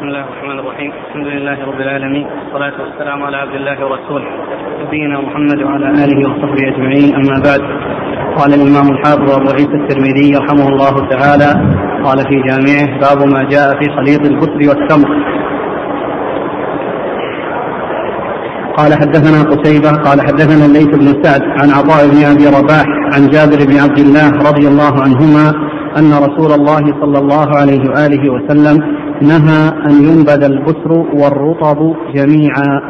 بسم الله الرحمن الرحيم. الحمد لله رب العالمين. والصلاة والسلام على عبد الله ورسوله. نبينا محمد وعلى آله وصحبه أجمعين. أما بعد. قال الإمام الحافظ أبو عيسى الترمذي رحمه الله تعالى. قال في جامعه باب ما جاء في خليط البسر والتمر. قال حدثنا قتيبة قال حدثنا الليث بن سعد عن عطاء بن أبي رباح عن جابر بن عبد الله رضي الله عنهما أن رسول الله صلى الله عليه وآله وسلم نهى أن ينبذ البسر والرطب جميعا.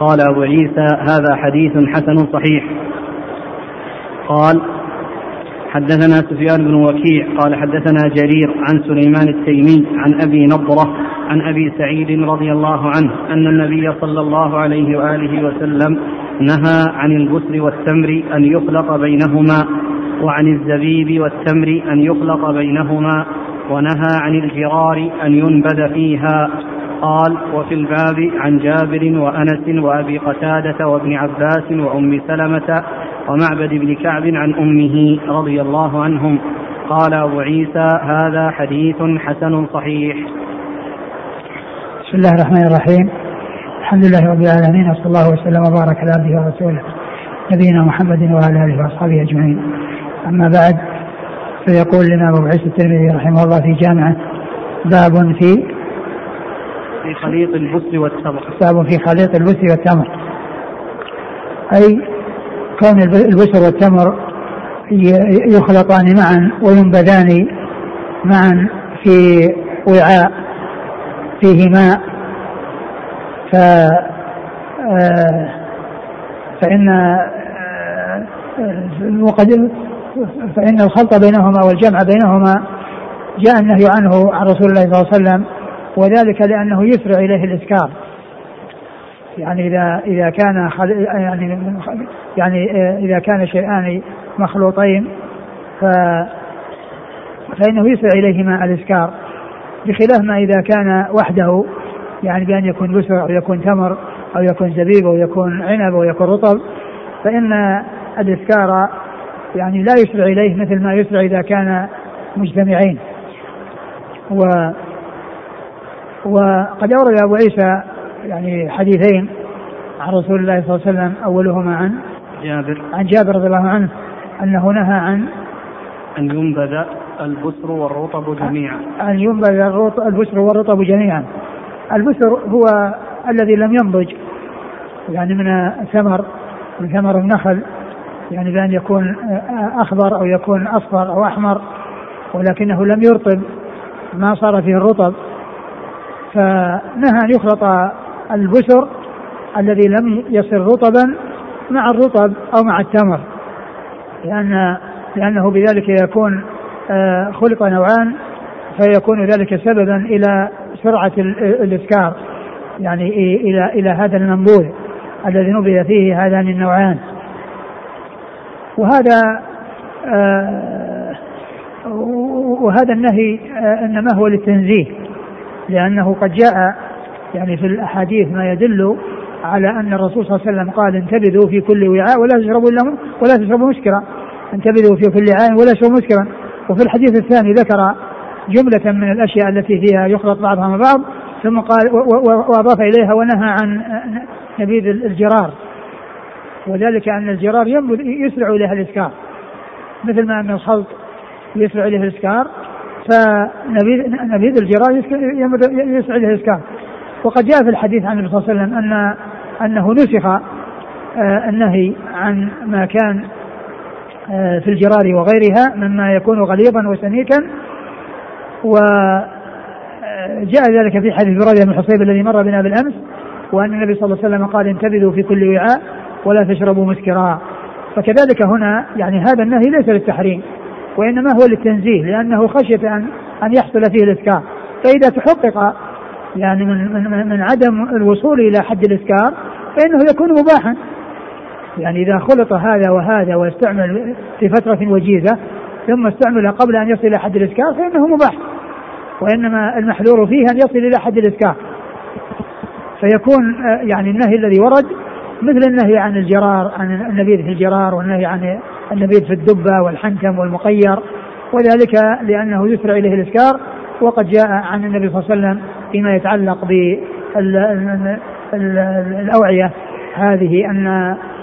قال أبو عيسى هذا حديث حسن صحيح. قال حدثنا سفيان بن وكيع. قال حدثنا جرير عن سليمان التيمي عن أبي نضرة عن أبي سعيد رضي الله عنه أن النبي صلى الله عليه وآله وسلم نهى عن البسر والتمر أن يخلط بينهما وعن الزبيب والتمر أن يخلط بينهما ونهى عن الجرار أن ينبذ فيها. قال وفي الباب عن جابر وأنس وأبي قتادة وابن عباس وأم سلمة ومعبد بن كعب عن أمه رضي الله عنهم. قال أبو عيسى هذا حديث حسن صحيح. بسم الله الرحمن الرحيم. الحمد لله رب العالمين وصلى الله وسلم وبارك على عبده ورسوله نبينا محمد وعلى آله وأصحابه أجمعين. أما بعد فيقول الإمام أبو عيسى الترمذي رحمه الله في جامعة باب في في خليط البس والتمر. باب في خليط البس والتمر. أي كون البسر والتمر يخلطان معا وينبذان معا في وعاء فيه ماء. ف آه، فإن آه، وقد فإن الخلط بينهما والجمع بينهما جاء النهي عنه عن رسول الله صلى الله عليه وسلم وذلك لأنه يسرع إليه الإسكار يعني إذا إذا كان يعني يعني آه، إذا كان شيئان مخلوطين ف فإنه يسرع إليهما الإسكار بخلاف ما إذا كان وحده يعني بأن يكون بسر أو يكون تمر أو يكون زبيب أو يكون عنب أو يكون رطب فإن الإسكار يعني لا يسرع إليه مثل ما يسرع إذا كان مجتمعين. و وقد أورد أبو عيسى يعني حديثين عن رسول الله صلى الله عليه وسلم أولهما عن جابر. عن جابر رضي الله عنه أنه نهى عن أن ينبذ البسر والرطب جميعا. أن ينبذ البسر والرطب جميعا. البسر هو الذي لم ينضج يعني من ثمر من ثمر النخل. يعني بأن يكون أخضر أو يكون أصفر أو أحمر ولكنه لم يرطب ما صار فيه الرطب. فنهى أن يخلط البسر الذي لم يصر رطبا مع الرطب أو مع التمر لأن لأنه بذلك يكون آه، خلق نوعان فيكون ذلك سببا إلى سرعة الاسكار يعني إلى إلى هذا المنبوذ الذي نبذ فيه هذان النوعان. وهذا آه، وهذا النهي آه، إنما هو للتنزيه لأنه قد جاء يعني في الأحاديث ما يدل على أن الرسول صلى الله عليه وسلم قال انتبذوا في كل وعاء ولا تشربوا إلا ولا تشربوا مسكرا. انتبذوا في كل وعاء ولا تشربوا مسكرا. وفي الحديث الثاني ذكر جملة من الأشياء التي فيها يخلط بعضها مع بعض ثم قال وأضاف إليها ونهى عن نبيذ الجرار. وذلك أن الجرار يسرع إليها الإسكار. مثل ما أن الخلط يسرع إليه الإسكار فنبيذ نبيذ الجرار يسرع إليه الإسكار. وقد جاء في الحديث عن النبي صلى الله عليه وسلم أن أنه نسخ آه، النهي عن ما كان آه، في الجرار وغيرها مما يكون غليظا وسميكا. وجاء آه، ذلك في حديث بريدة بن الحصيب الذي مر بنا بالأمس وأن النبي صلى الله عليه وسلم قال انتبذوا في كل وعاء. ولا تشربوا مسكرا. فكذلك هنا يعني هذا النهي ليس للتحريم وإنما هو للتنزيه لأنه خشية ان أن يحصل فيه الإسكار. فإذا تحقق يعني من من من عدم الوصول إلى حد الإسكار فإنه يكون مباحا. يعني إذا خلط هذا وهذا واستعمل في فترة وجيزة ثم استعمل قبل أن يصل إلى حد الإسكار فإنه مباح. وإنما المحذور فيه أن يصل إلى حد الإسكار. فيكون آه، يعني النهي الذي ورد مثل النهي عن الجرار عن النبيذ في الجرار والنهي عن النبيذ في الدبة والحنتم والمقير وذلك لأنه يسرع إليه الإسكار وقد جاء عن النبي صلى الله عليه وسلم فيما يتعلق بالأوعية هذه أن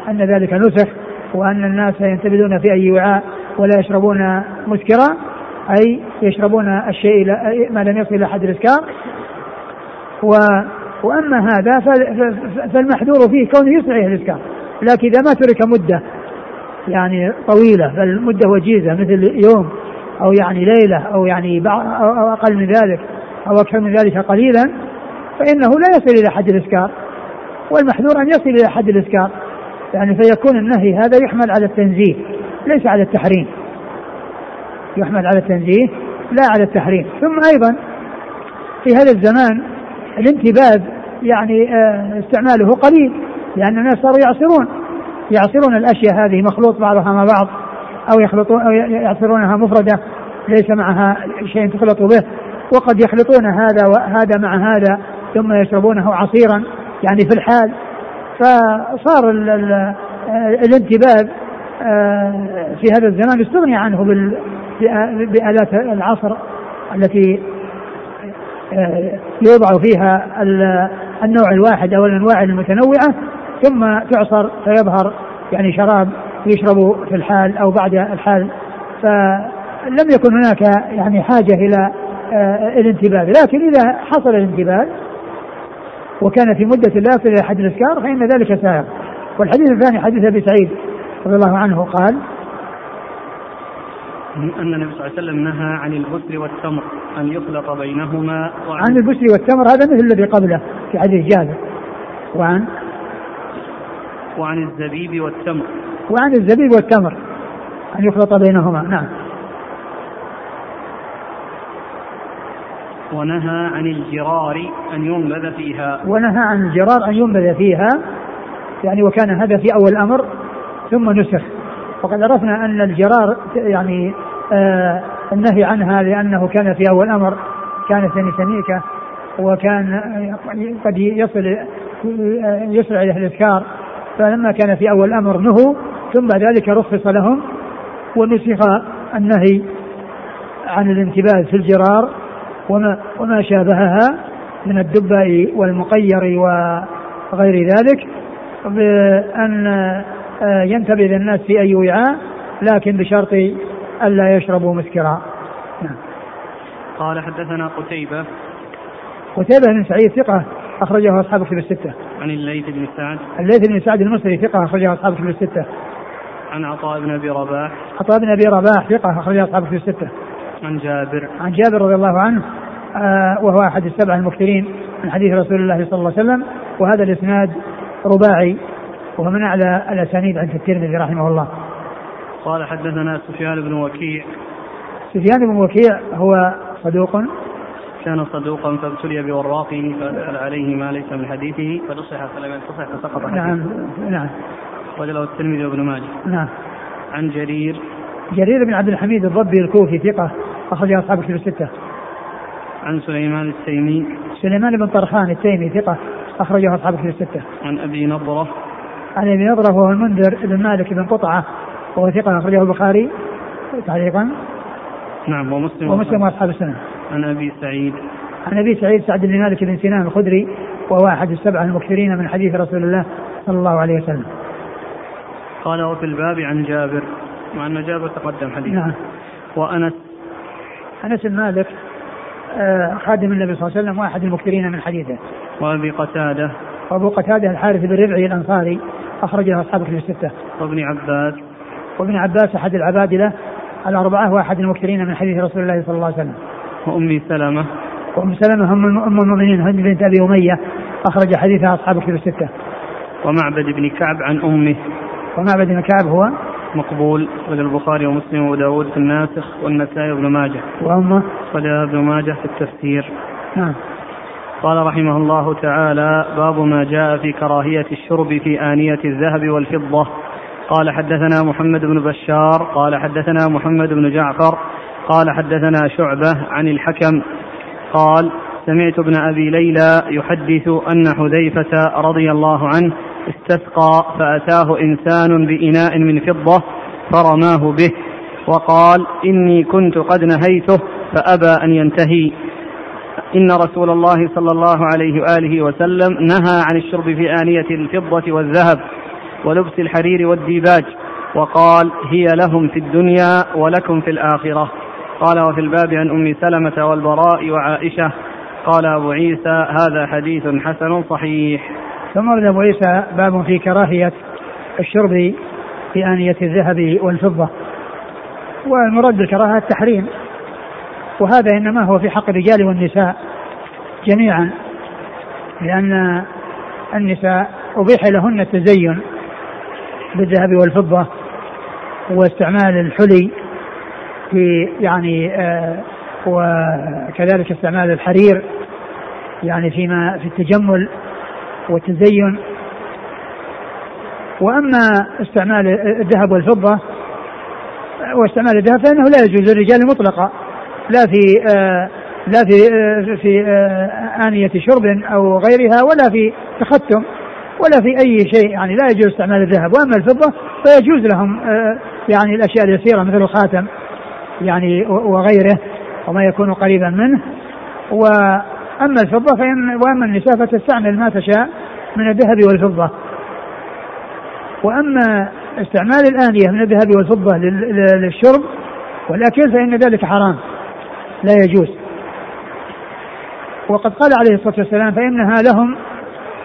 أن ذلك نسخ وأن الناس ينتبذون في أي وعاء ولا يشربون مسكرا أي يشربون الشيء ما لم يصل إلى حد الإسكار و وأما هذا فالمحذور فيه كونه يصلح الإسكار لكن إذا ما ترك مدة يعني طويلة بل مدة وجيزة مثل يوم أو يعني ليلة أو يعني أو أقل من ذلك أو أكثر من ذلك قليلا فإنه لا يصل إلى حد الإسكار. والمحذور أن يصل إلى حد الإسكار يعني فيكون النهي هذا يحمل على التنزيه ليس على التحريم. يحمل على التنزيه لا على التحريم. ثم أيضا في هذا الزمان الانتباه يعني آه، استعماله قليل لأن الناس صاروا يعصرون يعصرون الأشياء هذه مخلوط بعضها مع بعض أو يخلطون أو يعصرونها مفردة ليس معها شيء تخلط به وقد يخلطون هذا وهذا مع هذا ثم يشربونه عصيرا يعني في الحال. فصار الانتباه آه، في هذا الزمان استغني عنه بآلات العصر التي آه، يوضع فيها النوع الواحد أو الأنواع المتنوعة ثم تعصر فيظهر يعني شراب يشرب في الحال أو بعد الحال. فلم يكن هناك يعني حاجة إلى آه، الانتباه. لكن إذا حصل الانتباه وكان في مدة لا إلى حد الإسكار فإن ذلك سائر والحديث الثاني حديث أبي سعيد رضي الله عنه قال أن النبي صلى الله عليه وسلم نهى عن البسر والتمر أن يخلط بينهما وعن عن البسر والتمر هذا مثل الذي قبله في حديث جابر. وعن؟ وعن الزبيب والتمر. وعن الزبيب والتمر أن يخلط بينهما. نعم. ونهى عن الجرار أن ينبذ فيها. ونهى عن الجرار أن ينبذ فيها يعني وكان هذا في أول الأمر ثم نسخ. وقد عرفنا أن الجرار يعني النهي عنها لأنه كان في أول الأمر كانت سنيكة وكان قد يصل يسرع إلى الإذكار. فلما كان في أول الأمر نهوا ثم بعد ذلك رخص لهم ونسخ النهي عن الانتباه في الجرار وما وما شابهها من الدباء والمقير وغير ذلك بأن آه، ينتبه الناس في أي وعاء لكن بشرط ألا يشربوا مسكرا نعم. قال حدثنا قتيبة قتيبة بن سعيد ثقة أخرجه أصحاب كتب الستة. عن الليث بن سعد. الليث بن سعد المصري ثقة أخرجه أصحاب كتب الستة. عن عطاء بن أبي رباح. عطاء بن أبي رباح ثقة أخرجه أصحاب كتب الستة. عن جابر. عن جابر رضي الله عنه آه وهو أحد السبع المكثرين من حديث رسول الله صلى الله عليه وسلم وهذا الإسناد رباعي وهو من أعلى الأسانيد عند الترمذي رحمه الله. قال حدثنا سفيان بن وكيع. سفيان بن وكيع هو صدوق كان صدوقا فابتلي بوراقه فادخل عليه ما ليس من حديثه فنصح فلم ينتصح فسقط حديثه. نعم نعم. وجله الترمذي وابن ماجه. نعم. عن جرير جرير بن عبد الحميد الضبي الكوفي ثقة أخرج أصحاب كتب الستة. عن سليمان التيمي. سليمان بن طرخان التيمي ثقة أخرجه أصحاب كتب الستة. عن أبي نضرة. عن أبي نضرة وهو المنذر بن مالك بن قطعة وهو ثقة أخرجه البخاري تعليقا. نعم ومسلم ومسلم وأصحاب السنة. عن أبي سعيد عن أبي سعيد سعد بن مالك بن سنان الخدري وهو أحد السبعة المكثرين من حديث رسول الله صلى الله عليه وسلم. قال وفي الباب عن جابر مع ان جابر تقدم حديث نعم. وأنس أنس بن مالك آه، خادم النبي صلى الله عليه وسلم وأحد المكثرين من حديثه. وأبي قتادة وأبو قتادة الحارث بن ربعي الأنصاري أخرجه أصحاب في الستة. وابن عباس وابن عباس أحد العبادلة الأربعة وأحد المكثرين من حديث رسول الله صلى الله عليه وسلم. وأم سلمة وأم سلمة أم أم المؤمنين هند بنت أبي أمية أخرج حديثها أصحاب الكتب الستة. ومعبد بن كعب عن أمه. ومعبد بن كعب هو مقبول وجه البخاري ومسلم وابو داود في الناسخ والنسائي وابن ماجه. وأمه وجه ابن ماجه في التفسير. نعم. قال رحمه الله تعالى باب ما جاء في كراهية الشرب في آنية الذهب والفضة قال حدثنا محمد بن بشار قال حدثنا محمد بن جعفر قال حدثنا شعبة عن الحكم قال سمعت ابن أبي ليلى يحدث أن حذيفة رضي الله عنه استسقى فأتاه إنسان بإناء من فضة فرماه به وقال إني كنت قد نهيته فأبى أن ينتهي. إن رسول الله صلى الله عليه وآله وسلم نهى عن الشرب في آنية الفضة والذهب ولبس الحرير والديباج وقال هي لهم في الدنيا ولكم في الآخرة. قال وفي الباب عن أم سلمة والبراء وعائشة. قال أبو عيسى هذا حديث حسن صحيح. ثم أبو عيسى باب في كراهية الشرب في آنية الذهب والفضة. والمراد بالكراهة التحريم. وهذا إنما هو في حق الرجال والنساء جميعا لأن النساء أبيح لهن التزين بالذهب والفضة واستعمال الحلي في يعني آه وكذلك استعمال الحرير يعني فيما في التجمل والتزين. وأما استعمال الذهب والفضة واستعمال الذهب فإنه لا يجوز للرجال مطلقا لا في آه لا في آه في آنية شرب أو غيرها ولا في تختم. ولا في أي شيء يعني لا يجوز استعمال الذهب وأما الفضة فيجوز لهم آه، يعني الأشياء اليسيرة مثل الخاتم يعني وغيره وما يكون قريبا منه. وأما الفضة فإن وأما النساء فتستعمل ما تشاء من الذهب والفضة. وأما استعمال الآنية من الذهب والفضة للشرب والأكل فإن ذلك حرام لا يجوز. وقد قال عليه الصلاة والسلام فإنها لهم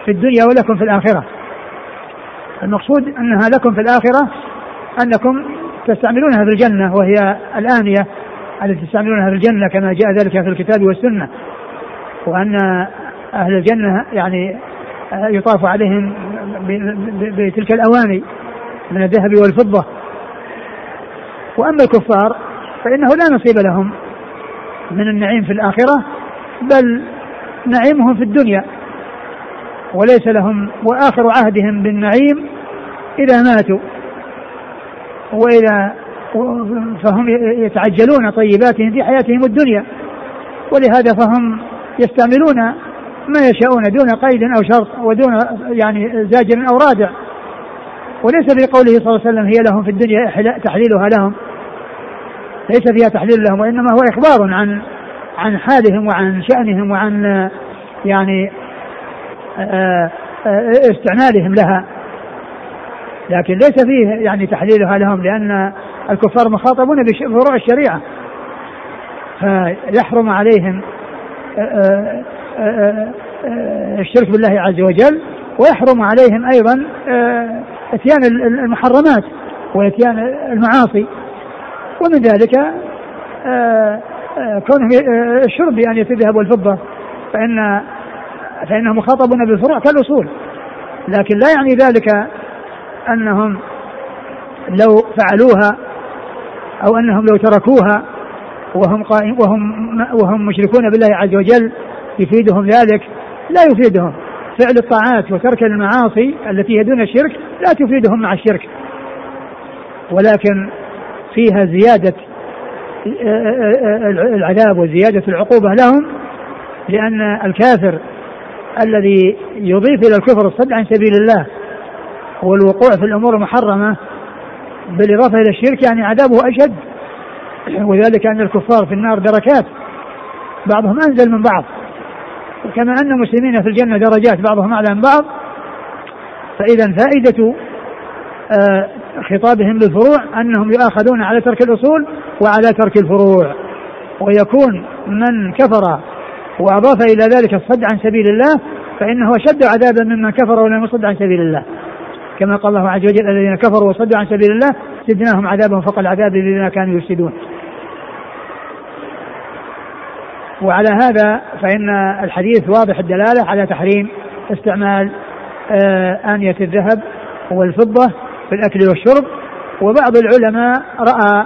في الدنيا ولكم في الآخرة. المقصود أنها لكم في الآخرة أنكم تستعملونها في الجنة وهي الآنية التي تستعملونها في الجنة كما جاء ذلك في الكتاب والسنة. وأن أهل الجنة يعني يطاف عليهم بتلك الأواني من الذهب والفضة. وأما الكفار فإنه لا نصيب لهم من النعيم في الآخرة بل نعيمهم في الدنيا. وليس لهم وآخر عهدهم بالنعيم إذا ماتوا. وإذا فهم يتعجلون طيباتهم في حياتهم الدنيا. ولهذا فهم يستعملون ما يشاءون دون قيد أو شرط ودون يعني زاجر أو رادع. وليس في قوله صلى الله عليه وسلم هي لهم في الدنيا تحليلها لهم. ليس فيها تحليل لهم وإنما هو إخبار عن عن حالهم وعن شأنهم وعن يعني استعمالهم لها. لكن ليس فيه يعني تحليلها لهم لأن الكفار مخاطبون بفروع الشريعة. فيحرم عليهم آه، الشرك بالله عز وجل ويحرم عليهم أيضا إتيان المحرمات وإتيان المعاصي. ومن ذلك كونهم الشرب بأن الذهب والفضة. فإن فإنهم مخاطبون بالفروع كالأصول. لكن لا يعني ذلك أنهم لو فعلوها أو أنهم لو تركوها وهم قائم وهم وهم مشركون بالله عز وجل يفيدهم ذلك لا يفيدهم. فعل الطاعات وترك المعاصي التي هي دون الشرك لا تفيدهم مع الشرك. ولكن فيها زيادة العذاب وزيادة العقوبة لهم لأن الكافر الذي يضيف إلى الكفر الصد عن سبيل الله والوقوع في الأمور المحرمة بالإضافة إلى الشرك يعني عذابه أشد. وذلك أن الكفار في النار دركات بعضهم أنزل من بعض. وكما أن المسلمين في الجنة درجات بعضهم أعلى من بعض. فإذا فائدة آه، خطابهم للفروع أنهم يؤاخذون على ترك الأصول وعلى ترك الفروع. ويكون من كفر وأضاف إلى ذلك الصد عن سبيل الله فإنه أشد عذابا ممن كفر ولم يصد عن سبيل الله. كما قال الله عز وجل الذين كفروا وصدوا عن سبيل الله زدناهم عذابا فوق العذاب بما كانوا يفسدون. وعلى هذا فإن الحديث واضح الدلالة على تحريم استعمال آه، آنية الذهب والفضة في الأكل والشرب. وبعض العلماء رأى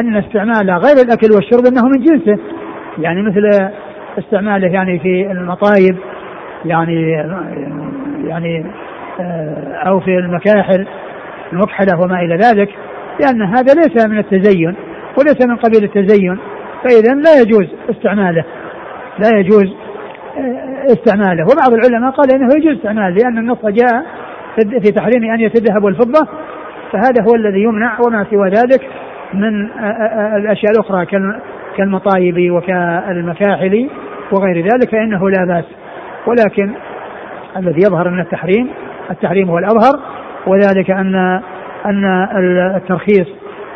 أن استعمال غير الأكل والشرب أنه من جنسه. يعني مثل استعماله يعني في المطايب يعني يعني آه، أو في المكاحل المكحلة وما إلى ذلك لأن هذا ليس من التزين وليس من قبيل التزين فإذا لا يجوز استعماله لا يجوز آه، استعماله. وبعض العلماء قال إنه يجوز استعماله لأن النص جاء في تحريم أن الذهب والفضة فهذا هو الذي يمنع وما سوى ذلك من آه، الأشياء الأخرى كالمطايب وكالمكاحل وغير ذلك فإنه لا بأس. ولكن الذي يظهر من التحريم التحريم هو الأظهر وذلك أن أن الترخيص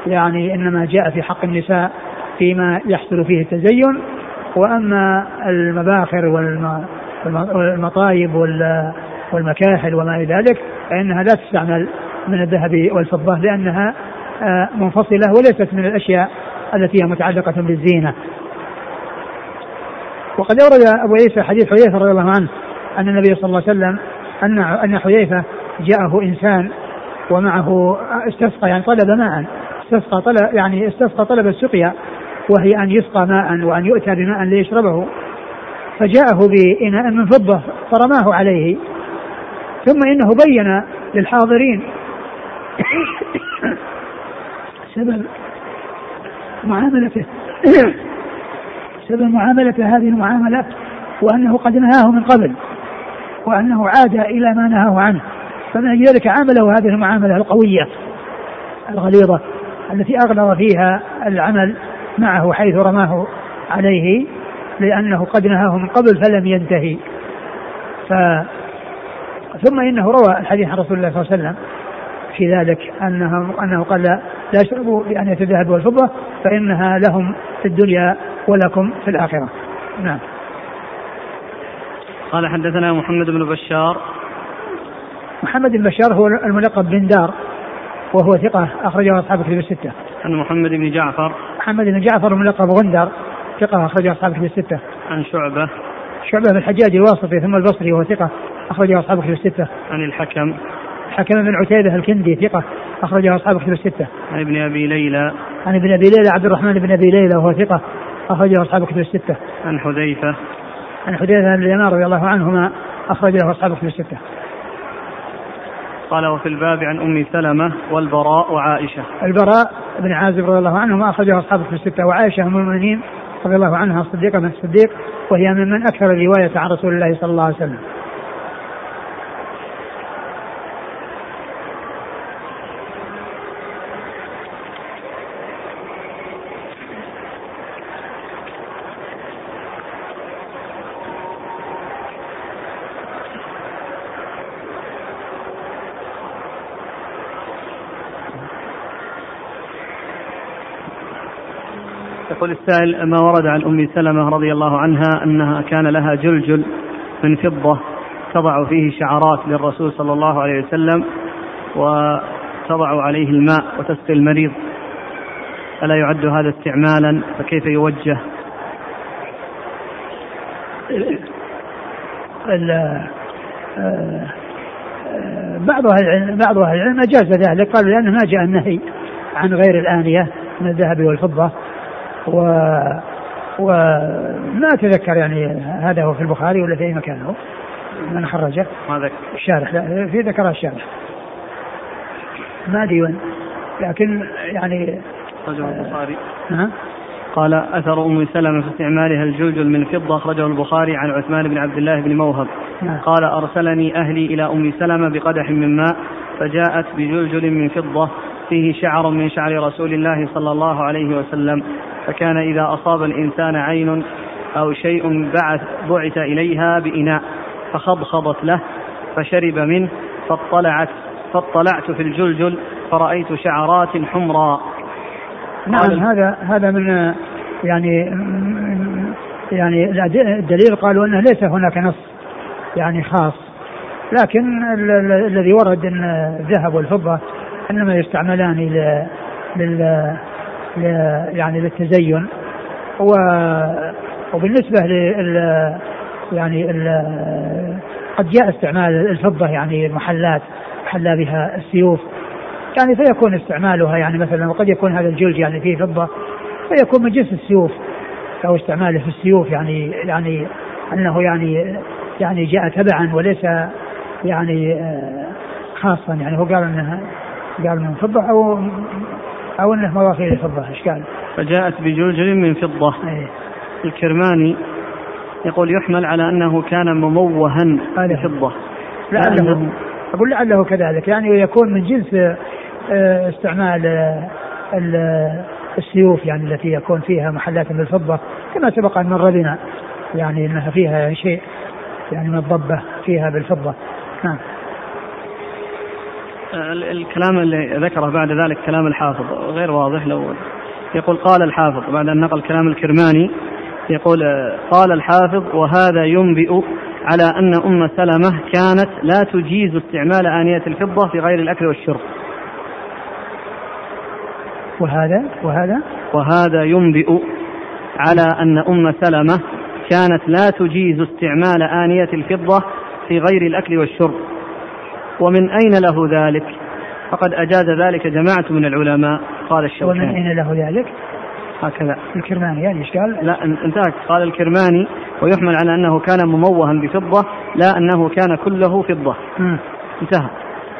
يعني إنما جاء في حق النساء فيما يحصل فيه التزين. وأما المباخر والمطايب والمكاحل وما إلى ذلك فإنها لا تستعمل من الذهب والفضة لأنها آه، منفصلة وليست من الأشياء التي هي متعلقة بالزينة. وقد أورد أبو عيسى حديث حذيفة رضي الله عنه أن النبي صلى الله عليه وسلم أن أن حذيفة جاءه إنسان ومعه استسقى يعني طلب ماء استسقى طلب يعني استسقى طلب السقيا وهي أن يسقى ماء وأن يؤتى بماء ليشربه. فجاءه بإناء من فضة فرماه عليه. ثم إنه بين للحاضرين سبب معاملته. سبب معاملة هذه المعاملة وأنه قد نهاه من قبل وأنه عاد إلى ما نهاه عنه. فمن ذلك عامله هذه المعاملة القوية الغليظة التي أغلظ فيها العمل معه حيث رماه عليه لأنه قد نهاه من قبل فلم ينتهي. ف ثم إنه روى الحديث عن رسول الله صلى الله عليه وسلم في ذلك أنه أنه قال لا, يشربوا بأنية الذهب والفضة فإنها لهم في الدنيا ولكم في الآخرة نعم قال حدثنا محمد بن بشار محمد بن بشار هو الملقب بن دار وهو ثقة أخرجه أصحاب الكتب الستة. عن محمد بن جعفر. محمد بن جعفر الملقب غندر ثقة أخرجه أصحاب الكتب الستة. عن شعبة. شعبة بن الحجاج الواسطي ثم البصري وهو ثقة أخرجه أصحاب الكتب الستة. عن الحكم. الحكم بن عتيبة الكندي ثقة أخرجه أصحاب الكتب الستة. عن ابن أبي ليلى. عن ابن أبي ليلى عبد الرحمن بن أبي ليلى وهو ثقة أخرجه أصحاب الكتب الستة. عن حذيفة. عن حذيفة بن اليمان رضي الله عنهما أخرج له أصحاب الكتب الستة. قال وفي الباب عن أم سلمة والبراء وعائشة. البراء بن عازب رضي الله عنه ما أخرجه أصحاب في الستة وعائشة أم المؤمنين رضي الله عنها الصديقة بن الصديق وهي ممن أكثر الرواية عن رسول الله صلى الله عليه وسلم. يقول السائل ما ورد عن أم سلمة رضي الله عنها أنها كان لها جلجل من فضة تضع فيه شعرات للرسول صلى الله عليه وسلم وتضع عليه الماء وتسقي المريض. ألا يعد هذا استعمالا؟ فكيف يوجه؟ بعض أهل بعض أهل العلم أجاز ذلك قالوا لأنه ما جاء النهي عن غير الآنية من الذهب والفضة. و وما اتذكر يعني هذا هو في البخاري ولا في أي مكان هو. من خرجه ما ذكر. الشارح لا في ذكرها الشارح. ما أدري وين. لكن يعني أخرجه البخاري. ها؟ قال أثر أم سلمة في استعمالها الجلجل من فضة أخرجه البخاري عن عثمان بن عبد الله بن موهب. نعم. قال أرسلني أهلي إلى أم سلمة بقدح من ماء فجاءت بجلجل من فضة فيه شعر من شعر رسول الله صلى الله عليه وسلم فكان إذا أصاب الإنسان عين أو شيء بعث بعث إليها بإناء فخضخضت له فشرب منه فاطلعت فاطلعت في الجلجل فرأيت شعرات حمراء. نعم هذا هذا من يعني يعني الدليل قالوا أنه ليس هناك نص يعني خاص. لكن الذي ورد إن الذهب والفضة إنما يستعملان لل يعني للتزين و وبالنسبة لل يعني ال قد جاء استعمال الفضة يعني المحلات محلى بها السيوف. يعني فيكون استعمالها يعني مثلا وقد يكون هذا الجلد يعني فيه فضة فيكون من جنس السيوف أو استعماله في السيوف يعني يعني أنه يعني يعني جاء تبعا وليس يعني خاصا يعني. هو قال إنها قال من فضة أو أو أنه مواخير الفضة إشكال فجاءت بجلجل من فضة. أيه. الكرماني يقول يحمل على أنه كان مموها بفضة لعله أقول لعله كذلك يعني يكون من جنس آه، استعمال آه، السيوف يعني التي يكون فيها محلات بالفضة كما سبق أن مر بنا يعني إنها فيها شيء يعني من الضبة فيها بالفضة. نعم. الكلام اللي ذكره بعد ذلك كلام الحافظ غير واضح لو يقول قال الحافظ بعد أن نقل كلام الكرماني يقول قال الحافظ وهذا ينبئ على أن أم سلمة كانت لا تجيز استعمال آنية الفضة في غير الأكل والشرب. وهذا؟ وهذا؟ وهذا ينبئ على أن أم سلمة كانت لا تجيز استعمال آنية الفضة في غير الأكل والشرب. ومن أين له ذلك؟ فقد أجاز ذلك جماعة من العلماء. قال الشوكاني. ومن أين له ذلك؟ هكذا. الكرماني يعني إيش قال؟ لا انتهت. قال الكرماني ويحمل على أنه كان مموها بفضة لا أنه كان كله فضة. م. انتهى.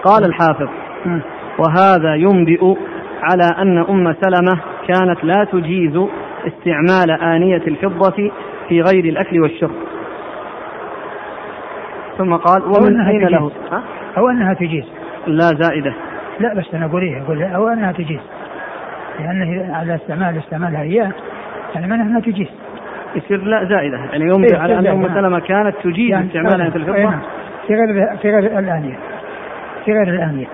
قال الحافظ م. وهذا ينبئ على أن أم سلمة كانت لا تجيز استعمال آنية الفضة في غير الأكل والشرب. ثم قال ومن أين له؟ ها؟ أو أنها تجيز. لا زائدة. لا بس أنا أقول إيه أقول أو أنها تجيز. لأنه على استعمال استعمالها إياه يعني معناها أنها تجيز. يصير لا زائدة. يعني يوم إيه على أن أم سلمة كانت تجيز يعني استعمالها في الفضة. نعم. في غير في غير الآنية. في غير الآنية.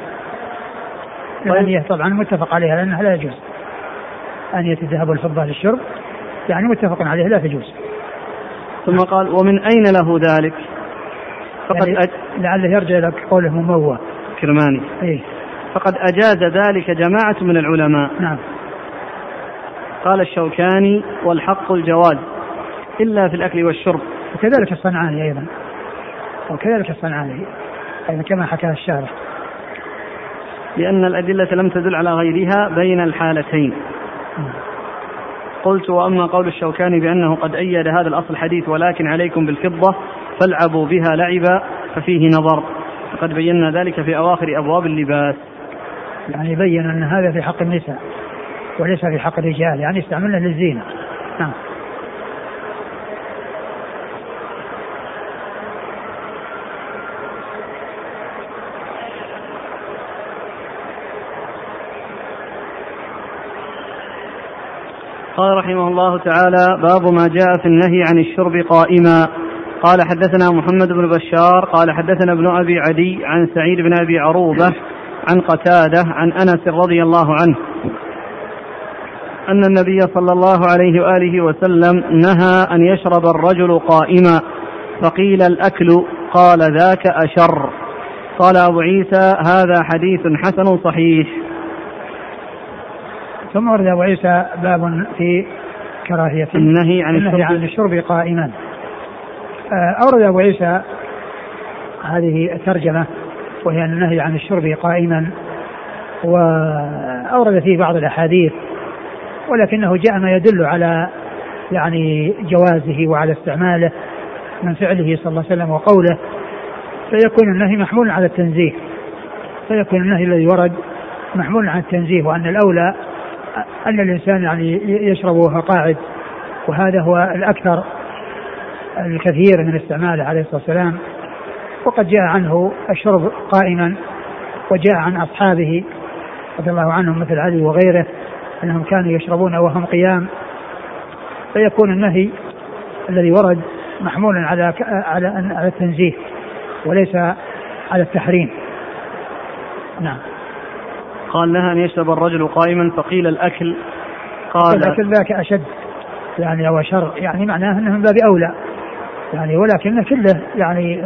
طيب. الآنية طبعا متفق عليها لأنها لا يجوز. آنية الذهب والفضة للشرب يعني متفق عليها لا تجوز. ثم قال ومن أين له ذلك؟ فقد يعني أج... لعله يرجع إلى قوله مموه. كرماني. إيه؟ فقد أجاز ذلك جماعة من العلماء. نعم. قال الشوكاني والحق الجواز إلا في الأكل والشرب. وكذلك الصنعاني أيضا. وكذلك الصنعاني أيضا كما حكى الشارح. لأن الأدلة لم تدل على غيرها بين الحالتين. قلت وأما قول الشوكاني بأنه قد أيد هذا الأصل حديث ولكن عليكم بالفضة فالعبوا بها لعبا ففيه نظر. وقد بينا ذلك في أواخر أبواب اللباس. يعني بين أن هذا في حق النساء وليس في حق الرجال يعني استعملنا للزينة. نعم. قال رحمه الله تعالى باب ما جاء في النهي عن الشرب قائما. قال حدثنا محمد بن بشار قال حدثنا ابن أبي عدي عن سعيد بن أبي عروبة عن قتادة عن أنس رضي الله عنه. أن النبي صلى الله عليه وآله وسلم نهى أن يشرب الرجل قائما فقيل الأكل قال ذاك أشر. قال أبو عيسى هذا حديث حسن صحيح. ثم ورد أبو عيسى باب في كراهيه النهي عن النهي عن الشرب قائما. آه، أورد أبو عيسى هذه الترجمة وهي النهي عن الشرب قائما وأورد فيه بعض الأحاديث ولكنه جاء ما يدل على يعني جوازه وعلى استعماله من فعله صلى الله عليه وسلم وقوله فيكون النهي محمول على التنزيه فيكون النهي الذي ورد محمول على التنزيه وأن الأولى أن الإنسان يعني يشرب وهو قاعد وهذا هو الأكثر الكثير من استعماله عليه الصلاة والسلام وقد جاء عنه الشرب قائما وجاء عن أصحابه رضي الله عنهم مثل علي وغيره أنهم كانوا يشربون وهم قيام. فيكون النهي الذي ورد محمولا على على على التنزيه وليس على التحريم. نعم. قال لها أن يشرب الرجل قائما فقيل الأكل. قال الأكل ذاك أشد يعني أو شر يعني معناه أنه من باب أولى. يعني ولكن كله يعني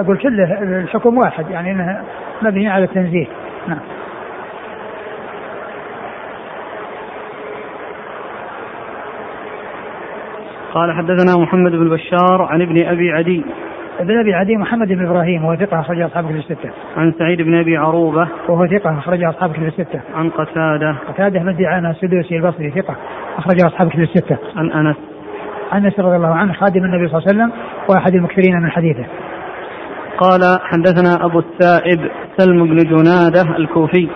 أقول كله الحكم واحد يعني أنه مبني على التنزيه نعم قال حدثنا محمد بن بشار عن ابن أبي عدي ابن أبي عدي محمد بن إبراهيم وهو ثقة أخرج أصحاب كتب الستة. عن سعيد بن أبي عروبة وهو ثقة أخرج أصحاب كتب الستة. عن قتادة قتادة بن دعامه السدوسي البصري ثقة أخرج أصحاب كتب الستة. عن أنس أنس رضي الله عنه خادم النبي صلى الله عليه وسلم وأحد المكثرين من حديثه. قال حدثنا أبو السائب سلم بن جنادة الكوفي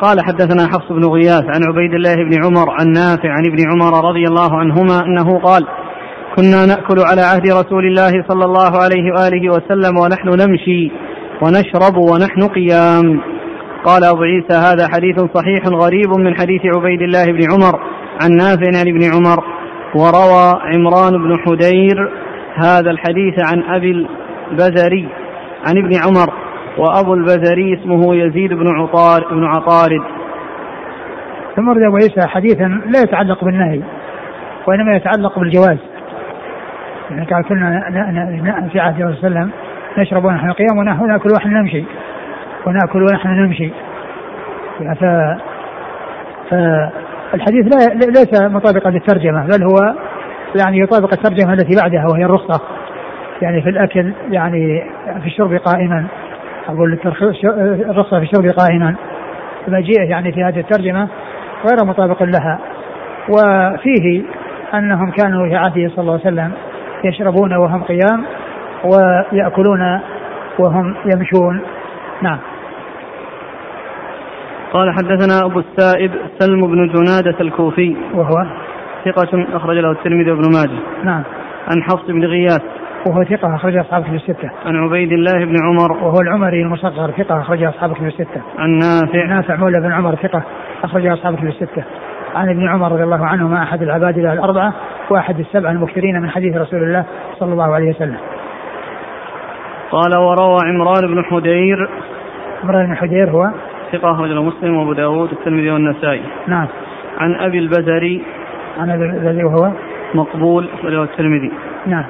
قال حدثنا حفص بن غياث عن عبيد الله بن عمر عن نافع عن ابن عمر رضي الله عنهما أنه قال كنا نأكل على عهد رسول الله صلى الله عليه وآله وسلم ونحن نمشي ونشرب ونحن قيام قال أبو عيسى هذا حديث صحيح غريب من حديث عبيد الله بن عمر عن نافع عن ابن عمر وروى عمران بن حدير هذا الحديث عن أبي البزري عن ابن عمر وأبو البزري اسمه يزيد بن عطار بن عطارد. ثم ورد أبو عيسى حديثا لا يتعلق بالنهي وإنما يتعلق بالجواز. يعني قال كنا في عهد صلى الله عليه وسلم نشرب ونحن قيام ونحن ناكل ونحن نمشي. ونأكل ونحن نمشي. ف فالحديث لا ليس مطابقا للترجمة بل هو يعني يطابق الترجمة التي بعدها وهي الرخصة. يعني في الأكل يعني في الشرب قائما. أقول الرخصة في الشرب قائما. فمجيئه يعني في هذه الترجمة غير مطابق لها. وفيه أنهم كانوا في عهده صلى الله عليه وسلم يشربون وهم قيام ويأكلون وهم يمشون. نعم. قال حدثنا أبو السائب سلم بن جنادة الكوفي. وهو؟ ثقة أخرج له الترمذي وابن ماجه. نعم. عن حفص بن غياث. وهو ثقة أخرج أصحاب كتب الستة. عن عبيد الله بن عمر. وهو العمري المصغر ثقة أخرج أصحاب كتب الستة. عن نافع. نافع مولى بن عمر ثقة أخرج أصحاب كتب الستة. عن ابن عمر رضي الله عنهما أحد العباد الأربعة وأحد السبعة المكثرين من حديث رسول الله صلى الله عليه وسلم. قال وروى عمران بن حدير. عمران بن حدير هو؟ ثقة أخرج له مسلم وأبو داود والترمذي والنسائي. نعم. عن أبي البزري. عن أبي البزري وهو؟ مقبول أخرجه الترمذي. نعم.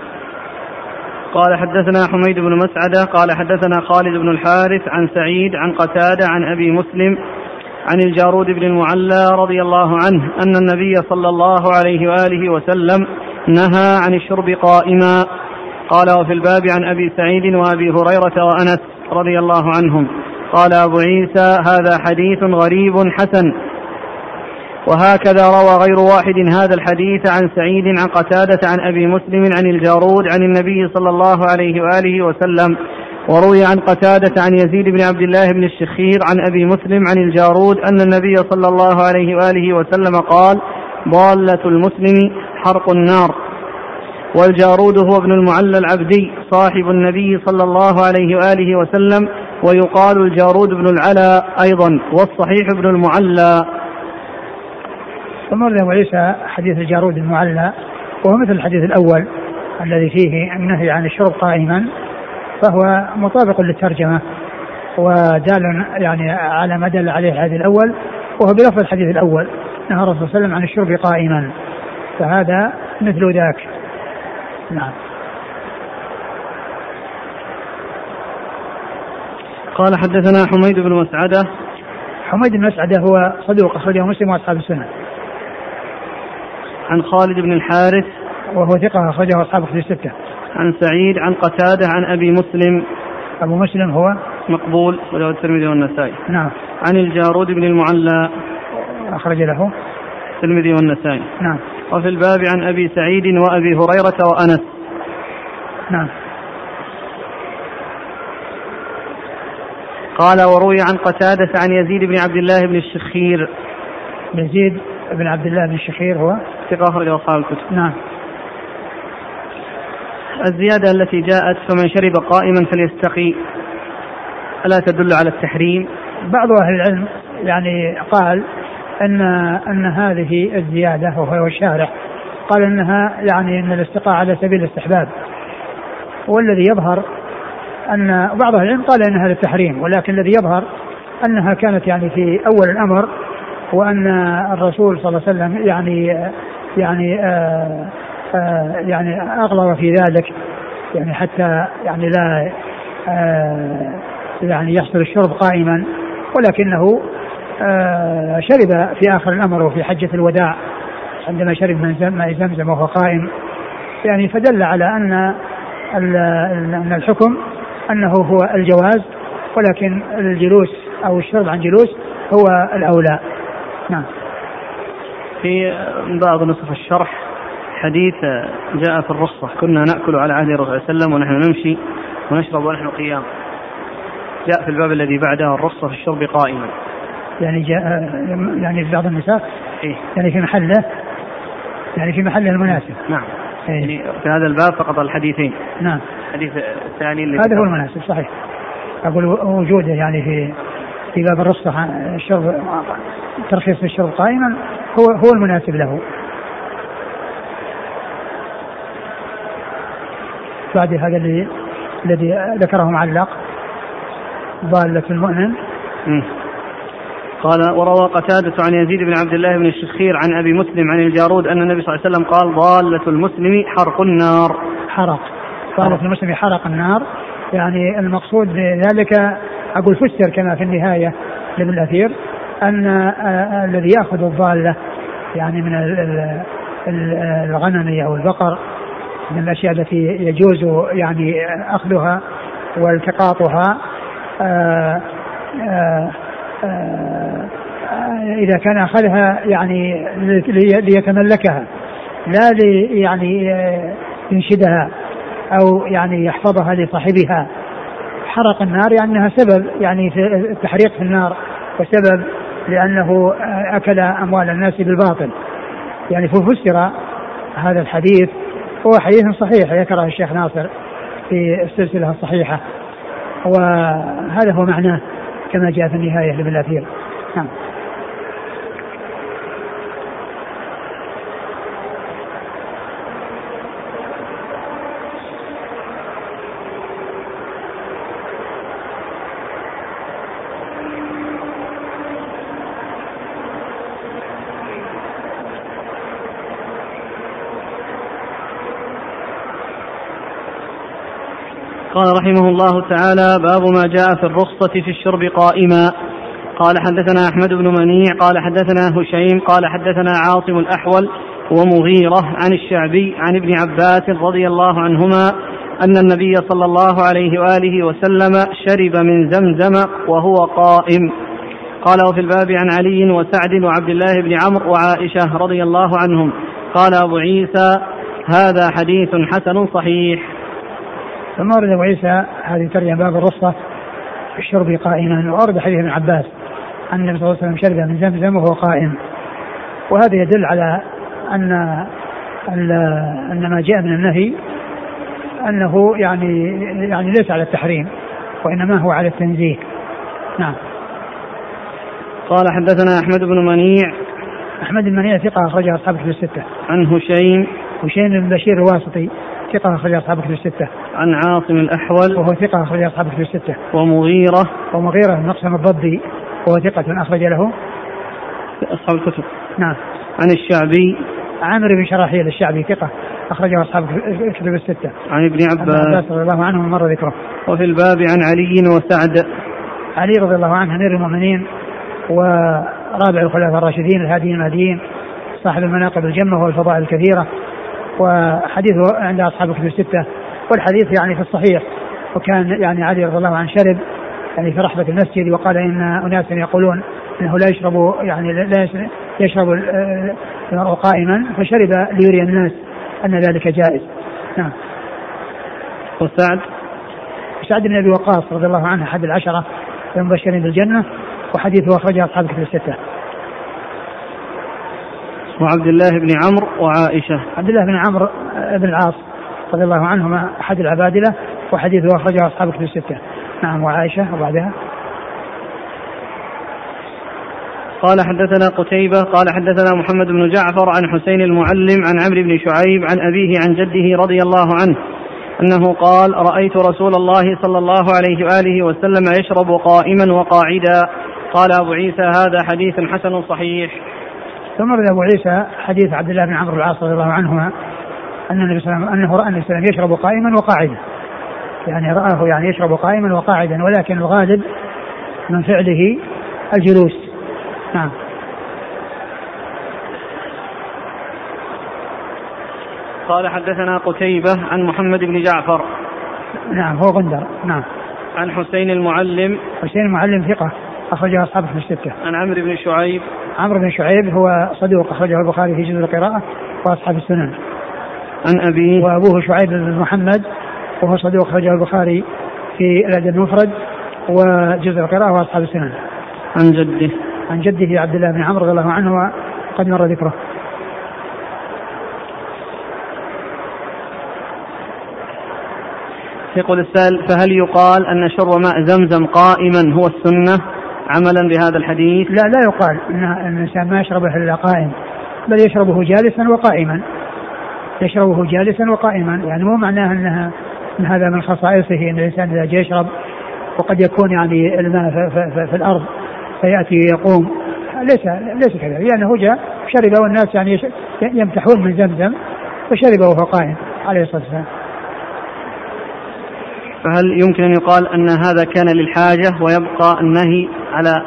قال حدثنا حميد بن مسعدة قال حدثنا خالد بن الحارث عن سعيد عن قتادة عن أبي مسلم عن الجارود بن المعلى رضي الله عنه أن النبي صلى الله عليه وآله وسلم نهى عن الشرب قائما. قال وفي الباب عن أبي سعيد وأبي هريرة وأنس رضي الله عنهم. قال أبو عيسى هذا حديث غريب حسن. وهكذا روى غير واحد هذا الحديث عن سعيد عن قتادة عن أبي مسلم عن الجارود عن النبي صلى الله عليه وآله وسلم وروي عن قتادة عن يزيد بن عبد الله بن الشخير عن أبي مسلم عن الجارود أن النبي صلى الله عليه وآله وسلم قال ضالة المسلم حرق النار والجارود هو ابن المعلى العبدي صاحب النبي صلى الله عليه وآله وسلم ويقال الجارود بن العلا أيضا والصحيح ابن المعلى. ثم أبو عيسى حديث الجارود المعلى وهو مثل الحديث الأول الذي فيه النهي عن الشرب قائما فهو مطابق للترجمة ودال يعني على ما دل عليه الحديث الأول وهو بلفظ الحديث الأول نهى الرسول صلى الله عليه وسلم عن الشرب قائما فهذا مثل ذاك. نعم. قال حدثنا حميد بن مسعدة حميد بن مسعدة هو صدوق أخرجه مسلم وأصحاب السنة عن خالد بن الحارث وهو ثقة أخرجه أصحابه في الستة. عن سعيد عن قتادة عن أبي مسلم أبو مسلم هو مقبول وله الترمذي والنسائي. نعم. عن الجارود بن المعلى أخرج له الترمذي والنسائي. نعم. وفي الباب عن أبي سعيد وأبي هريرة وأنس. نعم. قال وروي عن قتادة عن يزيد بن عبد الله بن الشخير. يزيد بن عبد الله بن الشخير هو؟ ثقة أخرج أصحاب الكتب. نعم. الزيادة التي جاءت فمن شرب قائما فليستقي. ألا تدل على التحريم؟ بعض أهل العلم يعني قال أن أن هذه الزيادة وهو الشارح قال أنها يعني أن الاستقاء على سبيل الاستحباب. والذي يظهر أن بعض العلم قال أنها للتحريم ولكن الذي يظهر أنها كانت يعني في أول الأمر وان الرسول صلى الله عليه وسلم يعني يعني آآ آآ يعني أغلظ في ذلك يعني حتى يعني لا يعني يحصل الشرب قائما ولكنه شرب في آخر الأمر وفي حجة الوداع عندما شرب من ماء زمزم وهو قائم. يعني فدل على أن أن الحكم أنه هو الجواز ولكن الجلوس أو الشرب عن جلوس هو الأولى. نعم. في بعض نصف الشرح حديث جاء في الرخصة. كنا نأكل على عهد الرسول صلى الله عليه وسلم ونحن نمشي ونشرب ونحن قيام. جاء في الباب الذي بعده الرخصة في الشرب قائما. يعني جاء يعني في بعض النساء؟ إيه؟ يعني في محله؟ يعني في محله المناسب؟ نعم. إيه؟ يعني في هذا الباب فقط الحديثين. نعم. الحديث الثاني اللي هذا هو المناسب صحيح. أقول وجوده يعني في في باب الرخصة الشرب ترخيص الشرب قائما هو هو المناسب له. بعد هذا الذي الذي ذكره معلق ضالة المؤمن. قال وروى قتادة عن يزيد بن عبد الله بن الشخير عن أبي مسلم عن الجارود أن النبي صلى الله عليه وسلم قال ضالة المسلم حرق النار. حرق. ضالة المسلم حرق النار. يعني المقصود بذلك أقول فسر كما في النهاية لابن الأثير أن الذي يأخذ الضالة يعني من الغنم أو البقر من الأشياء التي يجوز يعني أخذها والتقاطها آآ إذا كان أخذها يعني ليتملكها لا لي يعني ينشدها. أو يعني يحفظها لصاحبها. حرق النار يعني أنها سبب يعني في التحريق في النار وسبب لأنه أكل أموال الناس بالباطل. يعني ففسر هذا الحديث هو حديث صحيح ذكره الشيخ ناصر في السلسلة الصحيحة. وهذا هو معناه كما جاء في النهاية لابن الأثير. نعم. قال رحمه الله تعالى باب ما جاء في الرخصة في الشرب قائما. قال حدثنا أحمد بن منيع قال حدثنا هشيم قال حدثنا عاصم الأحول ومغيرة عن الشعبي عن ابن عباس رضي الله عنهما أن النبي صلى الله عليه وآله وسلم شرب من زمزم وهو قائم. قال وفي الباب عن علي وسعد وعبد الله بن عمرو وعائشة رضي الله عنهم. قال أبو عيسى هذا حديث حسن صحيح. ثم ورد ابو عيسى هذه ترجمة باب الرصه في الشرب قائما. وارد حديث ابن عباس أن النبي صلى الله عليه وسلم شرب من زمزم وهو قائم. وهذا يدل على أن أن ما جاء من النهي أنه يعني يعني ليس على التحريم وإنما هو على التنزيه. نعم. قال حدثنا أحمد بن منيع. أحمد بن منيع ثقة أخرجه أصحاب الكتب الستة. عن هشيم. هشيم بن بشير الواسطي. ثقة أخرج أصحاب الكتب الستة. عن عاصم الأحول وهو ثقة أخرج أصحاب الكتب الستة. ومغيرة ومغيرة بن مقسم الضبي وهو ثقة أخرج له أصحاب الكتب. نعم. عن الشعبي عامر بن شراحيل الشعبي ثقة أخرجه أصحاب الكتب الستة. عن ابن عباس رضي الله عنه مر ذكره. وفي الباب عن علي وسعد. علي رضي الله عنه أمير المؤمنين ورابع الخلفاء الراشدين الهاديين المهديين صاحب المناقب الجمة والفضائل الكثيرة وحديثه عند أصحاب الكتب الستة والحديث يعني في الصحيح وكان يعني علي رضي الله عنه شرب يعني في رحبة المسجد وقال إن اناسا يقولون إنه لا يشرب يعني لا يشرب المرء قائما فشرب ليري الناس أن ذلك جائز. نعم. وسعد؟ سعد بن أبي وقاص رضي الله عنه أحد العشرة المبشرين بالجنة وحديثه أخرجه أصحاب الكتب الستة. وعبد الله بن عمرو وعائشة. عبد الله بن عمرو بن العاص رضي الله عنهما أحد العبادلة وحديثه أخرجه أصحاب الكتب الستة. نعم وعائشة وبعدها. قال حدثنا قتيبة قال حدثنا محمد بن جعفر عن حسين المعلم عن عمرو بن شعيب عن أبيه عن جده رضي الله عنه أنه قال رأيت رسول الله صلى الله عليه وآله وسلم يشرب قائما وقاعدا. قال أبو عيسى هذا حديث حسن صحيح. ثم روي أبو عيسى حديث عبد الله بن عمرو العاص رضي الله عنهما أن النبي صلى الله عليه وسلم انه راى النبي صلى الله عليه وسلم يشرب قائما وقاعدا. يعني رآه يعني يشرب قائما وقاعدا ولكن الغالب من فعله الجلوس. نعم. قال حدثنا قتيبة عن محمد بن جعفر. نعم هو غندر. نعم. عن حسين المعلم. حسين المعلم ثقة. أخرجه أصحابه في الستة عن عمرو بن شعيب. عمرو بن شعيب هو صدوق أخرجه البخاري في جزء القراءة وأصحاب السنن. عن أبيه. وأبوه شعيب بن محمد وهو صدوق أخرجه البخاري في الأدب المفرد وجزء القراءة وأصحاب السنن. عن جده. عن جده عبد الله بن عمرو رضي الله عنه وقد مر ذكره. يقول السائل فهل يقال أن شرب ماء زمزم قائما هو السنة؟ عملا بهذا الحديث؟ لا لا يقال إن الإنسان ما يشربه إلا قائم بل يشربه جالسا وقائما. يشربه جالسا وقائما. يعني مو معناه إنها إن هذا من خصائصه إن الإنسان إذا جاء يشرب وقد يكون يعني الماء في, في, في الأرض فيأتي يقوم. ليس ليس كذلك لأنه جاء شرب والناس يعني يمتحون من زمزم فشرب وهو قائم عليه الصلاة والسلام. فهل يمكن أن يقال أن هذا كان للحاجة ويبقى النهي على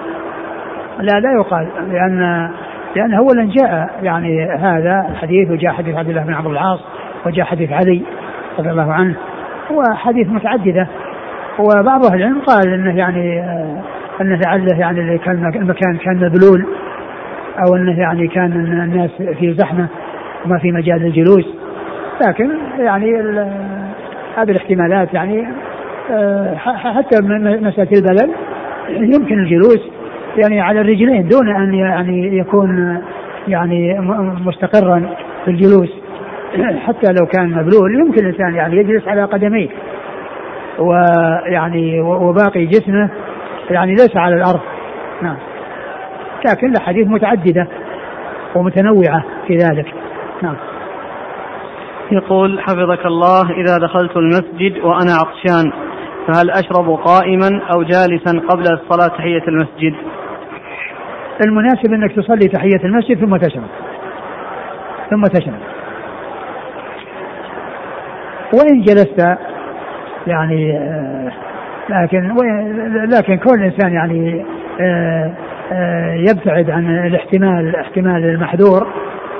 لا لا يقال لأن لأن اولا جاء يعني هذا الحديث وجاء حديث عبد الله بن عمرو العاص وجاء حديث علي رضي الله عنه وحديث متعددة. وبعض أهل العلم قال إنه يعني آه، إنه لعله يعني كان المكان كان مبلول أو إنه يعني كان الناس في زحمة وما في مجال للجلوس. لكن يعني هذه الاحتمالات يعني آه، حتى مسألة البلل يمكن الجلوس يعني على الرجلين دون أن يعني يكون يعني مستقرا في الجلوس. حتى لو كان مبلول يمكن الإنسان يعني يجلس على قدميه. ويعني وباقي جسمه يعني ليس على الأرض. نعم. لكن الأحاديث متعددة ومتنوعة في ذلك. نعم. يقول حفظك الله إذا دخلت المسجد وأنا عطشان فهل أشرب قائما أو جالسا قبل الصلاة تحية المسجد؟ المناسب أنك تصلي تحية المسجد ثم تشرب. ثم تشرب. وإن جلست يعني آه، لكن لكن كل إنسان يعني آه، آه، يبتعد عن الاحتمال احتمال المحذور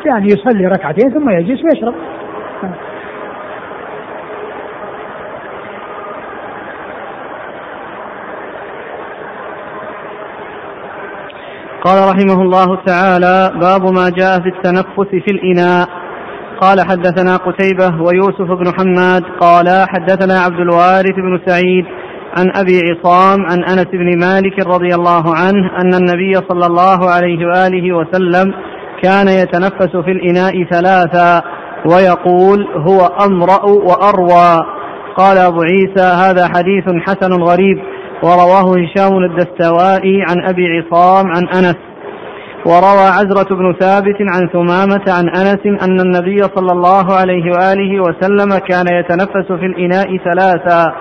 يعني يصلي ركعتين ثم يجلس ويشرب. قال رحمه الله تعالى باب ما جاء في التنفس في الإناء. قال حدثنا قتيبة ويوسف بن حماد قال حدثنا عبد الوارث بن سعيد عن أبي عصام عن أنس بن مالك رضي الله عنه أن النبي صلى الله عليه وآله وسلم كان يتنفس في الإناء ثلاثا. ويقول هو أمرأ وأروى. قال أبو عيسى هذا حديث حسن غريب ورواه هشام الدستوائي عن أبي عصام عن أنس. وروى عزرة بن ثابت عن ثمامة عن أنس أن النبي صلى الله عليه وآله وسلم كان يتنفس في الإناء ثلاثا.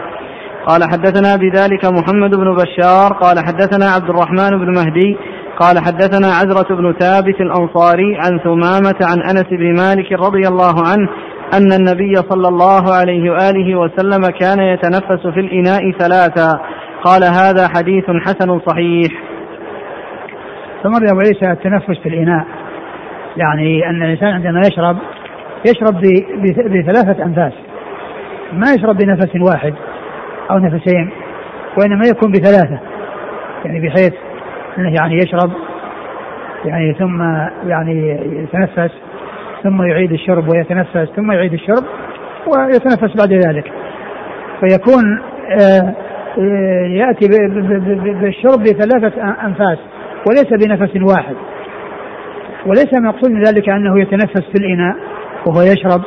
قال حدثنا بذلك محمد بن بشار قال حدثنا عبد الرحمن بن مهدي قال حدثنا عزرة بن ثابت الأنصاري عن ثمامة عن أنس بن مالك رضي الله عنه أن النبي صلى الله عليه وآله وسلم كان يتنفس في الإناء ثلاثا. قال هذا حديث حسن صحيح. فمر أبو عيسى التنفس في الإناء. يعني أن الإنسان عندما يشرب يشرب بثلاثة أنفاس. ما يشرب بنفس واحد أو نفسين وإنما يكون بثلاثة. يعني بحيث أنه يعني يشرب يعني ثم يعني يتنفس ثم يعيد الشرب ويتنفس ثم يعيد الشرب ويتنفس بعد ذلك. فيكون آه، آه، يأتي بالشرب بثلاثة أنفاس وليس بنفس واحد. وليس مقصود من ذلك أنه يتنفس في الإناء وهو يشرب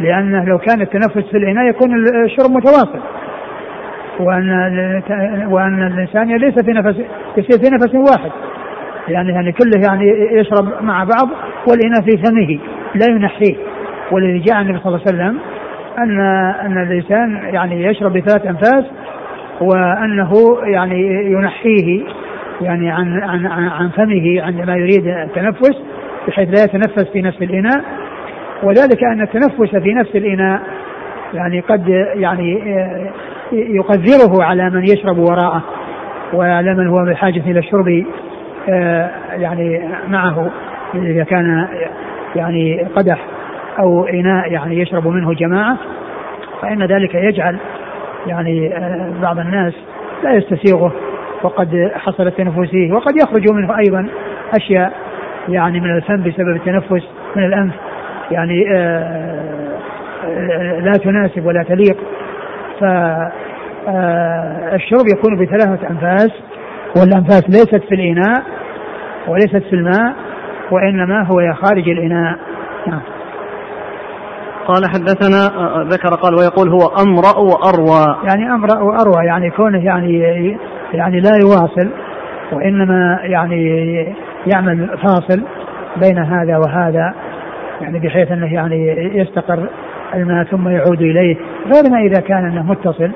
لأنه لو كان التنفس في الإناء يكون الشرب متواصل. وأن وأن الإنسان ليس في نفس يصير في نفس واحد. يعني يعني كله يعني يشرب مع بعض والإناء في فمه لا ينحيه. والذي جاء النبي صلى الله عليه وسلم أن أن الإنسان يعني يشرب بثلاث أنفاس وأنه يعني ينحيه يعني عن عن عن فمه عندما يريد التنفس بحيث لا يتنفس في نفس الإناء. وذلك أن التنفس في نفس الإناء يعني قد يعني يقدره على من يشرب وراءه وعلى من هو بحاجة إلى الشرب آه، يعني معه إذا كان يعني قدح أو إناء يعني يشرب منه جماعة فإن ذلك يجعل يعني آه، بعض الناس لا يستسيغه وقد حصل التنفس فيه وقد يخرج منه أيضا أشياء يعني من الفم بسبب التنفس من الأنف يعني آه، لا تناسب ولا تليق فالشرب يكون بثلاثة أنفاس والأنفاس ليست في الإناء وليست في الماء وإنما هو خارج الإناء. نعم. قال حدثنا ذكر قال ويقول هو أمرأ وأروى. يعني أمرأ وأروى يعني كونه يعني يعني لا يواصل وإنما يعني يعمل فاصل بين هذا وهذا يعني بحيث أنه يعني يستقر. الماء ثم يعود إليه غير ما إذا كان أنه متصل.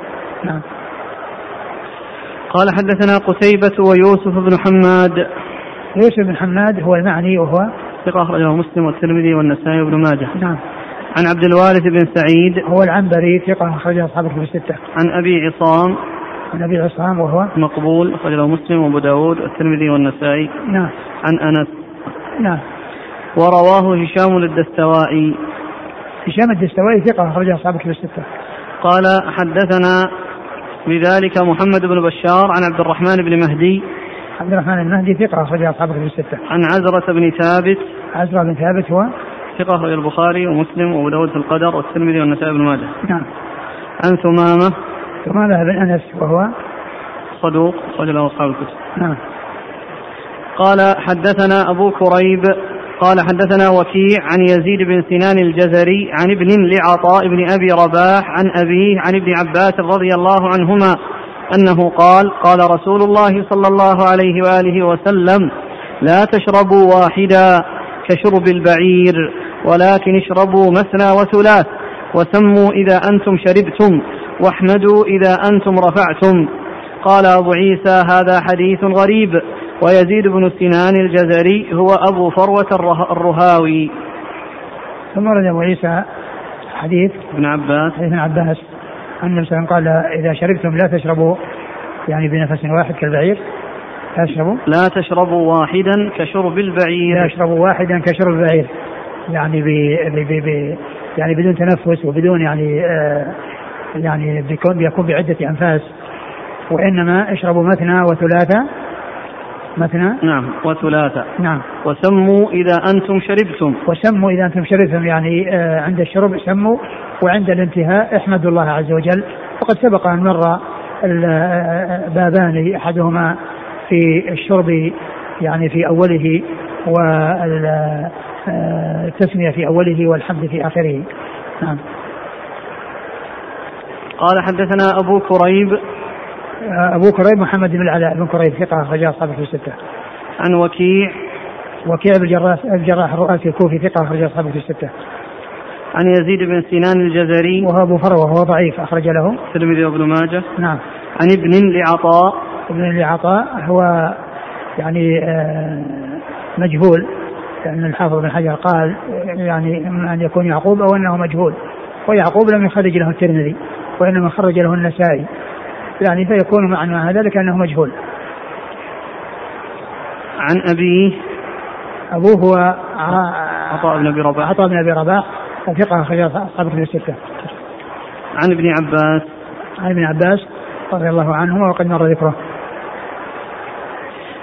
نعم. قال حدثنا قتيبة ويوسف بن حماد. يوسف بن حماد هو المعني وهو ثقة أخرجه مسلم والترمذي والنسائي وابن ماجه. نعم. عن عبد الوارث بن سعيد. هو العنبري ثقة أخرجه أصحاب الكتب الستة. عن أبي عصام. عن أبي عصام وهو مقبول أخرجه مسلم وأبو داود والترمذي والنسائي. نعم. عن أنس. نعم. ورواه هشام الدستوائي هشام الدستوائي ثقة أخرجه أصحاب الكتب الستة. قال حدثنا بذلك محمد بن بشار عن عبد الرحمن بن مهدي. عبد الرحمن المهدي ثقة أخرجه أصحاب الكتب الستة. عن عزرة بن ثابت. عزرة بن ثابت هو؟ ثقة أخرج البخاري ومسلم وأبو داود في القدر والترمذي والنسائي بن ماجه. نعم. عن ثمامة. ثمامة بن أنس وهو؟ صدوق أخرج له أصحاب الكتب. نعم. قال حدثنا أبو كريب قال حدثنا وكيع عن يزيد بن سنان الجزري عن ابن لعطاء بن أبي رباح عن أبيه عن ابن عباس رضي الله عنهما أنه قال قال رسول الله صلى الله عليه وآله وسلم لا تشربوا واحدا كشرب البعير ولكن اشربوا مثنى وثلاث وسموا إذا أنتم شربتم واحمدوا إذا أنتم رفعتم. قال أبو عيسى هذا حديث غريب. ويزيد بن سنان الجزري هو أبو فروة الرهاوي. ثم ورد أبو عيسى حديث ابن عباس. حديث ابن عباس أن النبي قال إذا شربتم لا تشربوا يعني بنفس واحد كالبعير. لا تشربوا. لا تشربوا واحدا كشرب البعير. لا تشربوا واحدا كشرب البعير. يعني ب ب ب يعني بدون تنفس وبدون يعني آه يعني بيكون بيكون بعدة أنفاس. وإنما اشربوا مثنى وثلاثة مثنى نعم وثلاثة. نعم. وسموا إذا أنتم شربتم. وسموا إذا أنتم شربتم يعني آه عند الشرب سموا وعند الانتهاء احمدوا الله عز وجل. وقد سبق أن مر بابان أحدهما في الشرب يعني في أوله والتسمية في أوله والحمد في آخره. نعم. قال حدثنا أبو كريب أبو كريب محمد بن العلاء بن كريب ثقة أخرجها أصحابه في الستة. عن وكيع. وكيع بن الجراح الجراح الرؤاسي الكوفي ثقة أخرجها أصحابه في الستة. عن يزيد بن سنان الجزري. وهو أبو فروة وهو ضعيف أخرج له. الترمذي وابن ماجه. نعم. عن ابن لعطاء. ابن لعطاء هو يعني آه مجهول لأن الحافظ بن حجر قال يعني إما أن يكون يعقوب أو أنه مجهول. ويعقوب لم يخرج له الترمذي وإنما خرج له النسائي. يعني فيكون معنى ذلك أنه مجهول عن أبيه أبوه هو عطاء بن أبي رباح عطاء بن أبي رباح ثقة أخرج أصحاب الكتب الستة. عن ابن عباس عن ابن عباس رضي الله عنهما وقد مر ذكره.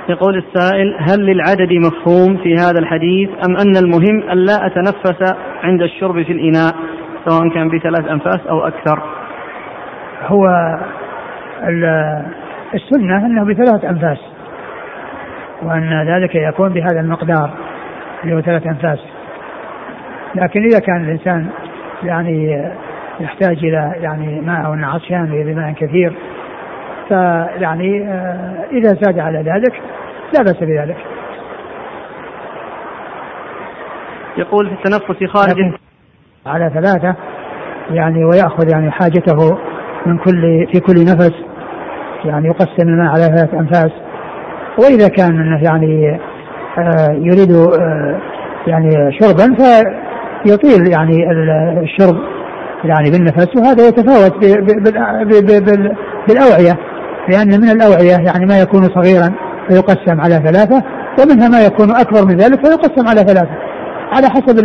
يقول السائل هل للعدد مفهوم في هذا الحديث أم أن المهم أن لا أتنفس عند الشرب في الإناء سواء كان بثلاث أنفاس أو أكثر هو السنة أنه بثلاث أنفاس وأن ذلك يكون بهذا المقدار اللي هو ثلاث أنفاس. لكن إذا كان الإنسان يعني يحتاج إلى يعني ماء أو عطشان بماء كثير فيعني إذا زاد على ذلك لا بأس بذلك. يقول في التنفس خارج. على ثلاثة يعني ويأخذ يعني حاجته من كل في كل نفس. يعني يقسم الماء على ثلاث أنفاس. وإذا كان يعني آه يريد آه يعني شربا فيطيل يعني الشرب يعني بالنفس وهذا يتفاوت بالأوعية. لأن من الأوعية يعني ما يكون صغيرا فيقسم على ثلاثة ومنها ما يكون أكبر من ذلك فيقسم على ثلاثة. على حسب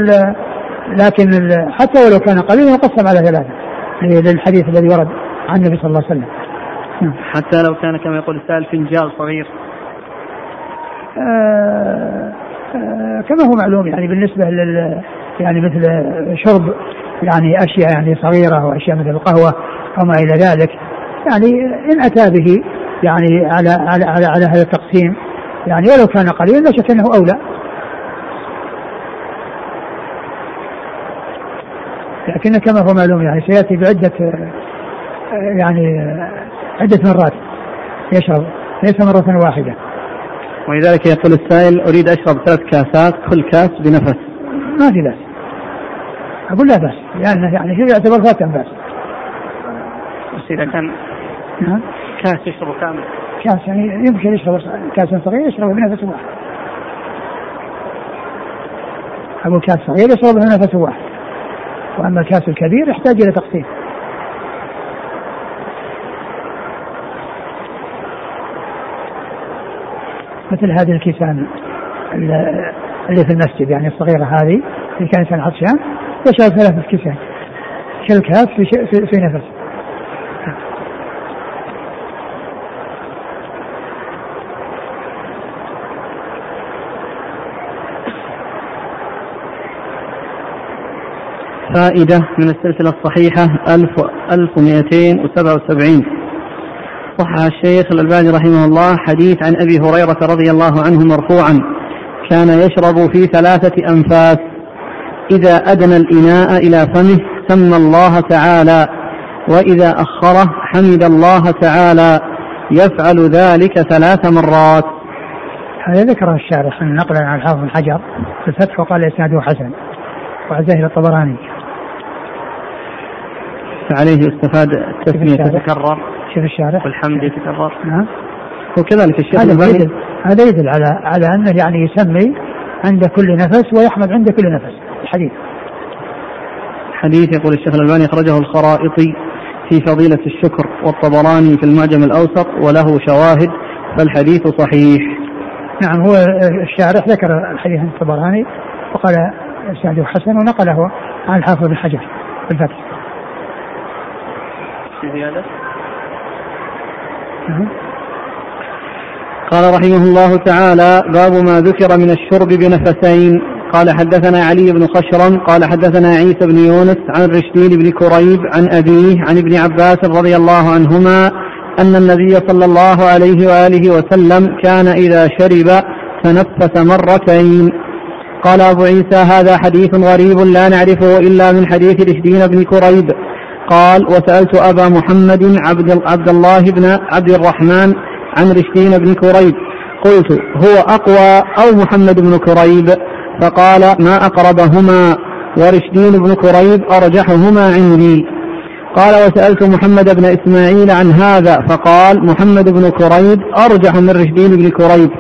لكن حتى ولو كان قليلا يقسم على ثلاثة للحديث الذي ورد عن النبي صلى الله عليه وسلم. حتى لو كان كما يقول السائل فنجال صغير. آه آه كما هو معلوم يعني بالنسبة لل يعني مثل شرب يعني أشياء يعني صغيرة وأشياء مثل القهوة أو ما إلى ذلك يعني إن أتى به يعني على على على, على هذا التقسيم يعني ولو كان قليلا لا شك أنه أولى. لكن كما هو معلوم يعني سيأتي بعدة يعني عدة مرات. يشرب ليس مرة واحدة. ولذلك يقول السائل أريد أشرب ثلاث كاسات كل كاس بنفس. ما في بأس. أقول لا بأس. لأنه يعني هي يعتبر فاتن بأس؟ بس إذا كان كاس يشرب كامل. كاس يعني يمكن يشرب كاس صغير يشرب بنفس واحد. أقول كاس صغير يشرب بنفس واحد. وأما الكاس الكبير يحتاج إلى تقسيم. مثل هذه الكيسان اللي في المسجد يعني الصغيرة هذه اللي كان إنسان عطشان يشرب ثلاثة كيسان كل كاس في, في, في نفس. فائدة من السلسلة الصحيحة 1277 صحح الشيخ الألباني رحمه الله حديث عن أبي هريرة رضي الله عنه مرفوعا. كان يشرب في ثلاثة أنفاس. إذا أدنى الإناء إلى فمه سمى الله تعالى. وإذا أخره حمد الله تعالى. يفعل ذلك ثلاث مرات. هذا ذكره الشارح نقلا عن الحافظ بن حجر في الفتح وقال إسناده حسن. وعزاه إلى الطبراني فعليه يستفاد التسمية تتكرر. شوف الشارح والحمد يتكرر نعم. وكذلك الشيخ هذا يدل هذا يدل على على أنه يعني يسمي عند كل نفس ويحمد عند كل نفس. الحديث. حديث يقول الشيخ الألباني أخرجه الخرائطي في فضيلة الشكر والطبراني في المعجم الأوسط وله شواهد فالحديث صحيح. نعم هو الشارح ذكر الحديث عن الطبراني وقال إسناده حسن ونقله عن الحافظ بن حجر في الفتح. في زيادة؟ قال رحمه الله تعالى باب ما ذكر من الشرب بنفسين. قال حدثنا علي بن خشرم قال حدثنا عيسى بن يونس عن رشدين بن كريب عن أبيه عن ابن عباس رضي الله عنهما أن النبي صلى الله عليه وآله وسلم كان إذا شرب تنفس مرتين. قال أبو عيسى هذا حديث غريب لا نعرفه إلا من حديث رشدين بن كريب. قال وسألت أبا محمد عبد, عبد الله بن عبد الرحمن عن رشدين بن كريب. قلت هو أقوى أو محمد بن كريب؟ فقال ما أقربهما ورشدين بن كريب أرجحهما عندي. قال وسألت محمد بن إسماعيل عن هذا فقال محمد بن كريب أرجح من رشدين بن كريب.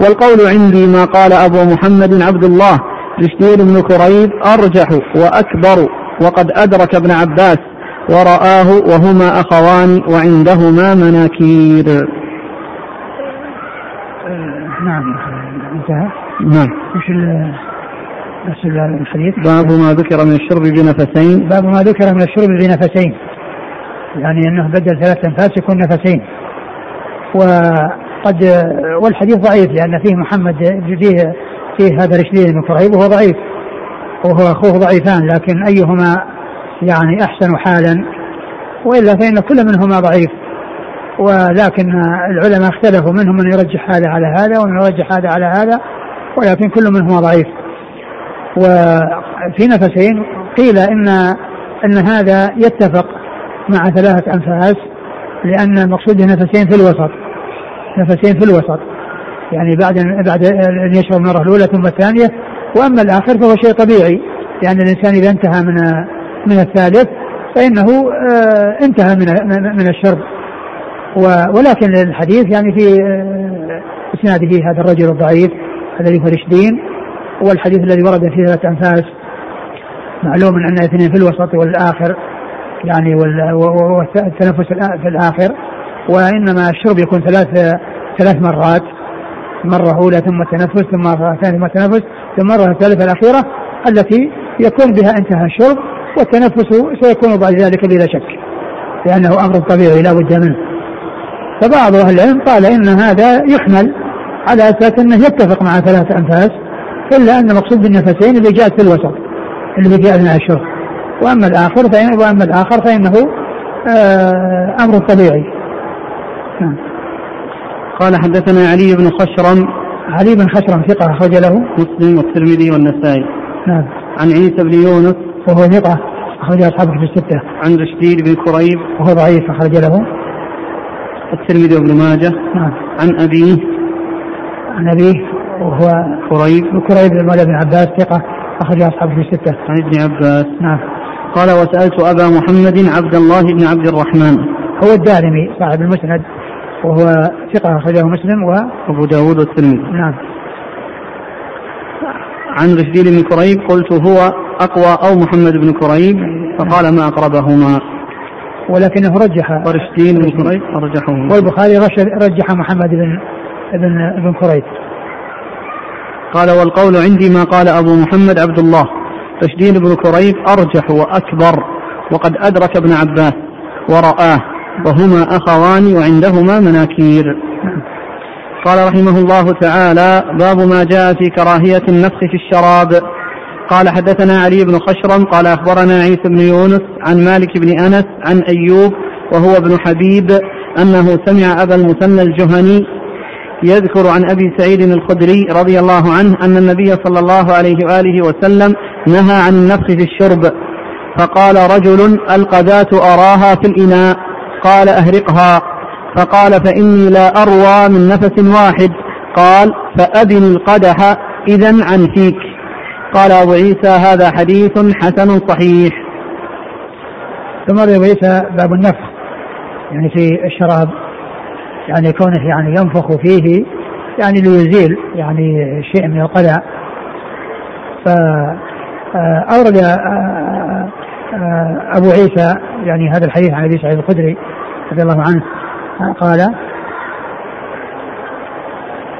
والقول عندي ما قال أبو محمد عبد الله رشدين بن كريب أرجح وأكبر وقد أدرك ابن عباس. ورآه وهما أخوان وعندهما مناكير. نعم انتهى نعم. وش بس الحديث باب ما ذكر من الشرب بنفسين. باب ما ذكر من الشرب بنفسين. يعني أنه بدل ثلاث انفاس يكون نفسين. وقد والحديث ضعيف لأن فيه محمد فيه فيه هذا رشدين بن كريب وهو ضعيف. وهو أخوه ضعيفان لكن أيهما يعني أحسن حالا وإلا فإن كل منهما ضعيف. ولكن العلماء اختلفوا منهم من يرجح هذا على هذا ومن يرجح هذا على هذا ولكن كل منهما ضعيف. وفي نفسين قيل إن إن هذا يتفق مع ثلاثة أنفاس لأن المقصود نفسين في الوسط نفسين في الوسط. يعني بعد بعد أن يشرب المرة الأولى ثم الثانية وأما الآخر فهو شيء طبيعي. لأن يعني الإنسان إذا انتهى من من الثالث فإنه آه، انتهى من من الشرب. ولكن الحديث يعني في آه، إسناده هذا الرجل الضعيف الذي هو رشدين والحديث الذي ورد فيه ثلاث أنفاس معلوم أن اثنين في الوسط والآخر يعني والتنفس في الآخر وإنما الشرب يكون ثلاث ثلاث مرات. مرة أولى ثم التنفس ثم مرة ثانية ثم التنفس ثم مرة الثالثة الأخيرة التي يكون بها انتهى الشرب. والتنفس سيكون بعد ذلك بلا شك لأنه أمر طبيعي لا بد منه. فبعض أهل العلم قال إن هذا يحمل على أساس أنه يتفق مع ثلاث أنفاس إلا أن المقصود بالنفسين اللي جاءت في الوسط اللي جاء أثناء الشرب وأما الآخر فإن وأما الآخر فإنه آه أمر طبيعي. نعم. قال حدثنا علي بن خشرم. علي بن خشرم ثقة أخرج له. مسلم والترمذي والنسائي. نعم. عن عيسى بن يونس وهو ثقة أخرج أصحابه في الستة. عن رشدين بن كريب. وهو ضعيف أخرج له. الترمذي وابن ماجه. نعم. عن أبيه. عن أبيه وهو كريب. كريب مولى بن عباس ثقة أخرجها أصحاب في الستة. عن ابن عباس. نعم. قال وسألت أبا محمد عبد الله بن عبد الرحمن. هو الدارمي صاحب المسند وهو ثقة أخرجه مسلم و أبو داود والترمذي. نعم. عن رشدين بن كريب قلت هو أقوى أو محمد بن كريب فقال ما أقربهما. ولكنه رجح. ورشدين بن كريب أرجحهما والبخاري رجح محمد بن بن بن كريب. قال والقول عندي ما قال أبو محمد عبد الله. رشدين بن كريب أرجح وأكبر وقد أدرك ابن عباس ورآه وهما أخوان وعندهما مناكير. قال رحمه الله تعالى باب ما جاء في كراهية النفخ في الشراب. قال حدثنا علي بن خشرم قال أخبرنا عيسى بن يونس عن مالك بن أنس عن أيوب وهو ابن حبيب أنه سمع أبا المثنى الجهني يذكر عن أبي سعيد الخدري رضي الله عنه أن النبي صلى الله عليه وآله وسلم نهى عن النفخ في الشرب. فقال رجل القذاة أراها في الإناء. قال أهرقها. فقال فإني لا أروى من نفس واحد. قال فابن القدح اذا عن فيك. قال أبو عيسى هذا حديث حسن صحيح. ثم رويت باب النفخ. يعني في الشراب. يعني كونه يعني ينفخ فيه يعني ليزيل يعني شيء من القلع. فأورد أبو عيسى يعني هذا الحديث عن أبي سعيد الخدري رضي الله عنه. قال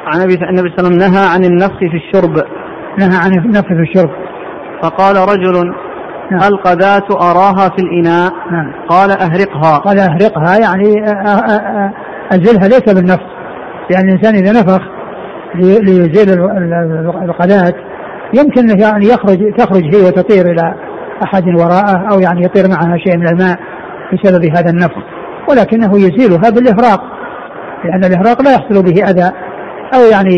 عن أبي النبي صلى الله عليه وسلم نهى عن النفخ في الشرب. نهى عن في الشرب فقال رجل نعم. القذاة أراها في الإناء؟ نعم. قال أهرقها. قال أهرقها. يعني ازلها ليس بالنفخ لأن الإنسان إذا نفخ لي- ليزيل ال- ال- القذاة يمكن يعني يخرج تخرج هي وتطير إلى أحد وراءه أو يعني يطير معها شيء من الماء بسبب هذا النفخ. ولكنه يزيلها بالإهراق لأن الإهراق لا يحصل به أذى أو يعني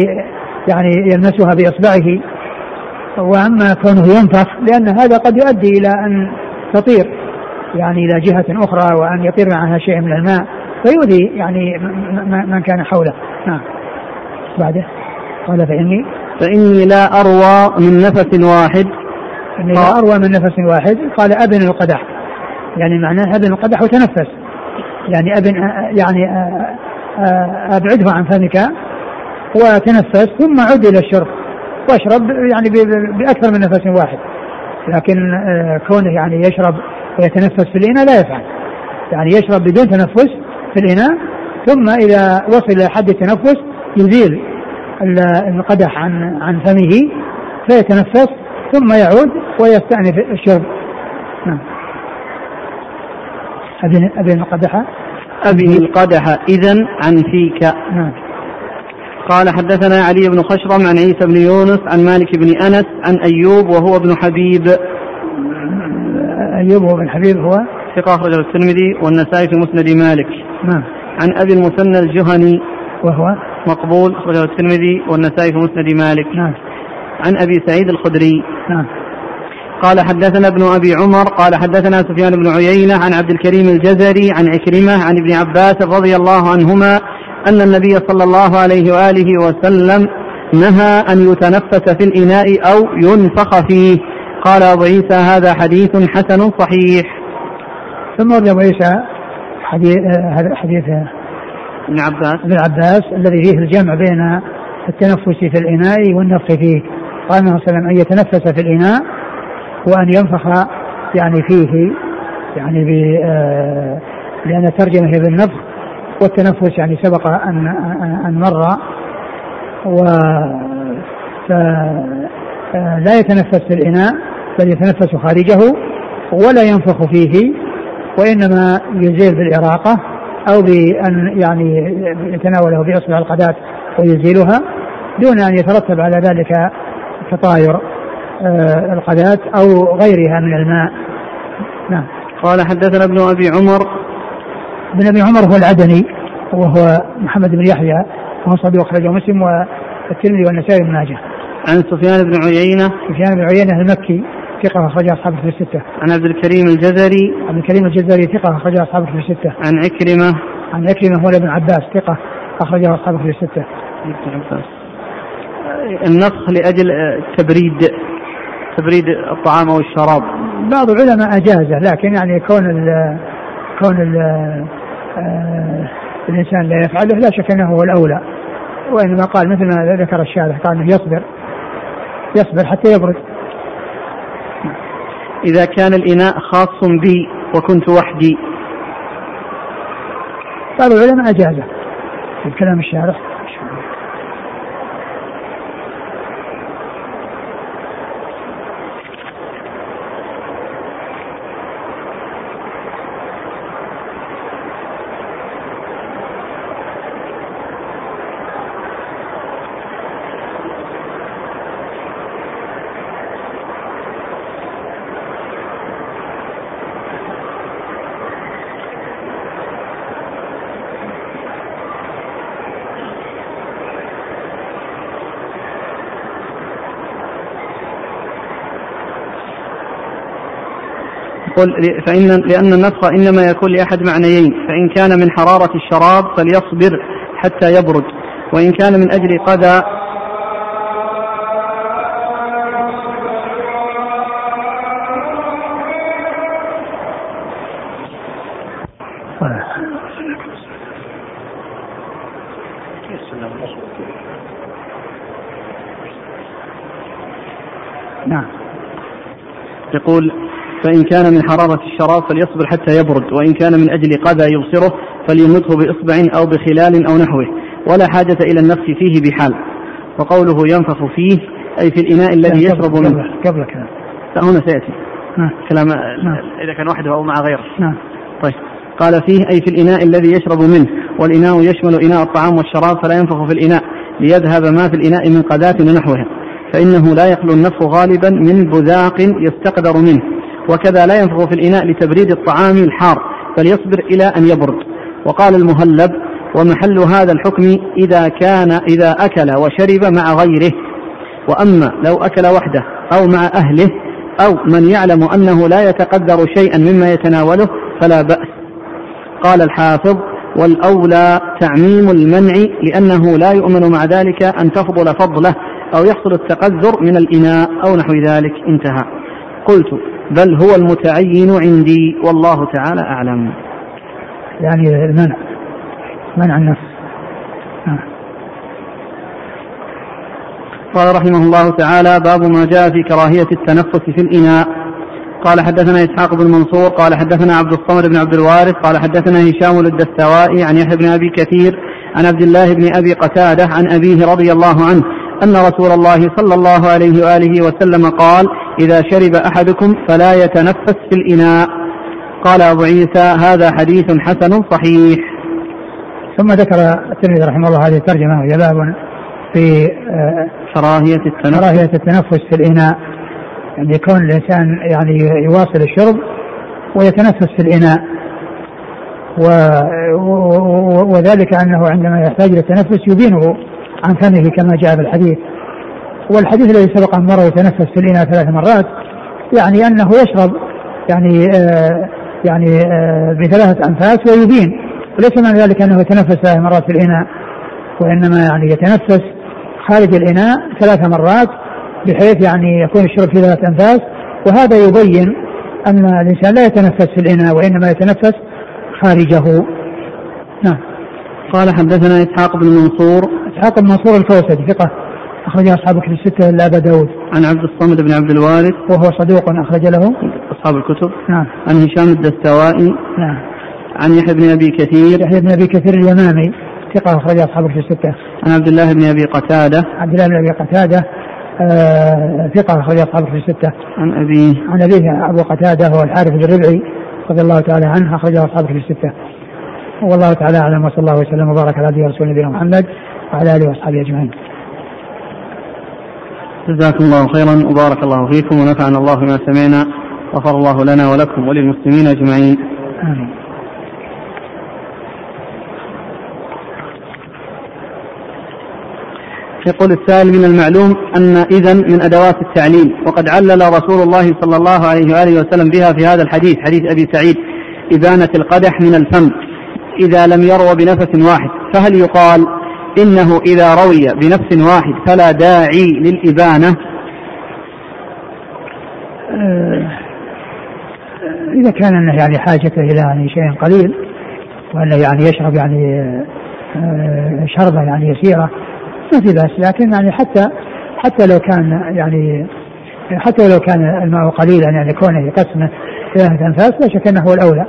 يعني يلمسها بإصبعه. وأما كونه ينفخ لأن هذا قد يؤدي إلى أن تطير يعني إلى جهة أخرى وأن يطير معها شيء من الماء فيؤذي يعني من كان حوله. نعم. بعده. قال فإني فإني لا أروى من نفس واحد. إني لا أروى من نفس واحد. قال أبن القدح. يعني معناه أبن القدح وتنفس. يعني أبن يعني أبعده عن فمك وتنفس ثم عد إلى الشرب واشرب يعني بأكثر من نفس واحد. لكن آه، كونه يعني يشرب ويتنفس في الإناء لا يفعل. يعني يشرب بدون تنفس في الإناء ثم إذا وصل إلى حد التنفس يزيل ال- القدح عن عن فمه فيتنفس ثم يعود ويستأنف الشرب. نعم. أبن القدح. أبه القدح إذا عن فيك. نعم. قال حدثنا علي بن خشرم عن عيسى بن يونس عن مالك بن أنس عن أيوب وهو ابن حبيب. أيوب بن حبيب هو؟ ثقة أخرجه الترمذي والنسائي في مسند مالك. نعم. عن أبي المثنى الجهني. وهو؟ مقبول أخرجه الترمذي والنسائي في مسند مالك. نعم. عن أبي سعيد الخدري. نعم. قال حدثنا ابن أبي عمر قال حدثنا سفيان بن عيينة عن عبد الكريم الجزري عن عكرمة عن ابن عباس رضي الله عنهما أن النبي صلى الله عليه وآله وسلم نهى أن يتنفس في الإناء أو ينفخ فيه. قال أبو عيسى هذا حديث حسن صحيح. ثم ورد أبو عيسى حديث هذا حديث ابن عباس. ابن عباس الذي فيه الجمع بين التنفس في الإناء والنفخ فيه. قال النبي صلى الله عليه وسلم أن يتنفس في الإناء وأن ينفخ يعني فيه يعني ب آه، لأن الترجمة هي بالنفخ. والتنفس يعني سبق أن أن- مر و آه، لا يتنفس في الإناء بل يتنفس خارجه ولا ينفخ فيه وإنما يزيل بالإراقة أو بأن يعني يتناوله بإصبع القذاة ويزيلها دون أن يترتب على ذلك تطاير آه، القذاة أو غيرها من الماء. نعم. قال حدثنا ابن أبي عمر ابن أبي عمر هو العدني وهو محمد بن يحيى وهو صديق أخرجه مسلم والترمذي والنسائي بن ماجه. عن سفيان بن عيينة. سفيان بن عيينة المكي ثقة أخرجها أصحاب في الستة. عن عبد الكريم الجزري. عبد الكريم الجزري ثقة أخرجها أصحاب في الستة. عن عكرمة. عن عكرمة مولى بن عباس ثقة أخرجها أصحاب في الستة. ابن عباس النفخ لأجل التبريد تبريد الطعام أو الشراب. بعض العلماء أجازه لكن يعني كون ال كون ال آه الإنسان لا يفعله لا شك أنه هو الأولى. وإنما قال مثل ما ذكر الشارح قال أنه يصبر يصبر حتى يبرد. إذا كان الإناء خاص بي وكنت وحدي. قالوا العلماء أجازه في كلام الشارح يقول فإن لأن النفخ إنما يكون لأحد معنيين فإن كان من حرارة الشراب فليصبر حتى يبرد وإن كان من أجل قذى نعم. يقول فإن كان من حرارة الشراب فليصبر حتى يبرد وإن كان من أجل قذى يبصره فليمته بإصبع أو بخلال أو نحوه. ولا حاجة إلى النفخ فيه بحال. وقوله ينفخ فيه أي في الإناء الذي يشرب منه. قبل كلام لا هنا سيأتي. نعم. كلام نعم. إذا كان وحده أو مع غيره. نعم. طيب. قال فيه أي في الإناء الذي يشرب منه. والإناء يشمل إناء الطعام والشراب فلا ينفخ في الإناء ليذهب ما في الإناء من قذاة ونحوها فإنه لا يخلو النفخ غالبا من بذاق يستقدر منه. وكذا لا ينفخ في الإناء لتبريد الطعام الحار بل يصبر إلى أن يبرد. وقال المهلب ومحل هذا الحكم إذا كان إذا أكل وشرب مع غيره. وأما لو أكل وحده أو مع أهله أو من يعلم أنه لا يتقدر شيئا مما يتناوله فلا بأس. قال الحافظ والأولى تعميم المنع لأنه لا يؤمن مع ذلك أن تفضل فضله أو يحصل التقذر من الإناء أو نحو ذلك. انتهى. قلت بل هو المتعين عندي والله تعالى أعلم. يعني المنع. منع النفس. نعم. قال رحمه الله تعالى باب ما جاء في كراهية التنفس في الإناء. قال حدثنا إسحاق بن منصور قال حدثنا عبد الصمد بن عبد الوارث قال حدثنا هشام الدستوائي عن يحيى بن أبي كثير عن عبد الله بن أبي قتادة عن أبيه رضي الله عنه أن رسول الله صلى الله عليه وآله وسلم قال إذا شرب أحدكم فلا يتنفس في الإناء. قال أبو عيسى هذا حديث حسن صحيح. ثم ذكر الترمذي رحمه الله هذه الترجمة وهي باب في آه، كراهية التنفس. كراهية التنفس في الإناء. يعني يكون الإنسان يعني يواصل الشرب ويتنفس في الإناء. و وذلك أنه عندما يحتاج إلى التنفس يبينه. عن فمه كما جاء في الحديث. والحديث الذي سبق أن مر يتنفس في الإناء ثلاث مرات يعني أنه يشرب يعني آه يعني آه بثلاثة أنفاس ويبين. وليس معنى ذلك أنه يتنفس ثلاث مرات في الإناء وإنما يعني يتنفس خارج الإناء ثلاث مرات بحيث يعني يكون الشرب في ثلاث أنفاس. وهذا يبين أن الإنسان لا يتنفس في الإناء وإنما يتنفس خارجه. نعم. قال حدثنا إسحاق بن منصور إسحاق بن منصور الكوسجي ثقة أخرج أصحاب الكتب الستة إلا أبا داود. عن عبد الصمد بن عبد الوارث. وهو صدوق أخرج له. أصحاب الكتب. نعم. عن هشام الدستوائي. نعم. عن يحيى بن أبي كثير. يحيى بن أبي كثير اليمامي ثقة أخرج أصحاب الكتب الستة. عن عبد الله بن أبي قتادة. عبد الله بن أبي قتادة آه ثقة أخرج أصحاب الكتب الستة. عن أبيه عن أبيه أبو قتادة هو الحارث بن ربعي رضي الله تعالى عنه أخرج أصحاب الكتب الستة. والله تعالى أعلم وصلى الله وسلم وبارك على عبده ورسوله نبينا محمد. وعلى آله وأصحابه أجمعين جزاكم الله خيرا وبارك الله فيكم ونفعنا الله بما سمعنا غفر الله لنا ولكم وللمسلمين أجمعين. آمين. يقول السائل من المعلوم أن إذا من أدوات التعليل وقد علل رسول الله صلى الله عليه وآله وسلم بها في هذا الحديث حديث أبي سعيد إبانة القدح من الفم إذا لم يرو بنفس واحد فهل يقال إنه إذا روي بنفس واحد فلا داعي للإبانة. آه، إذا كان أنه يعني حاجته إلى يعني شيء قليل وأنه يعني يشرب يعني آه، شربة يعني يسيرة ما في بأس. لكن يعني حتى حتى لو كان يعني حتى لو كان الماء قليلا يعني كونه يقسمه ثلاثة أنفاس لا شك أنه هو الأولى.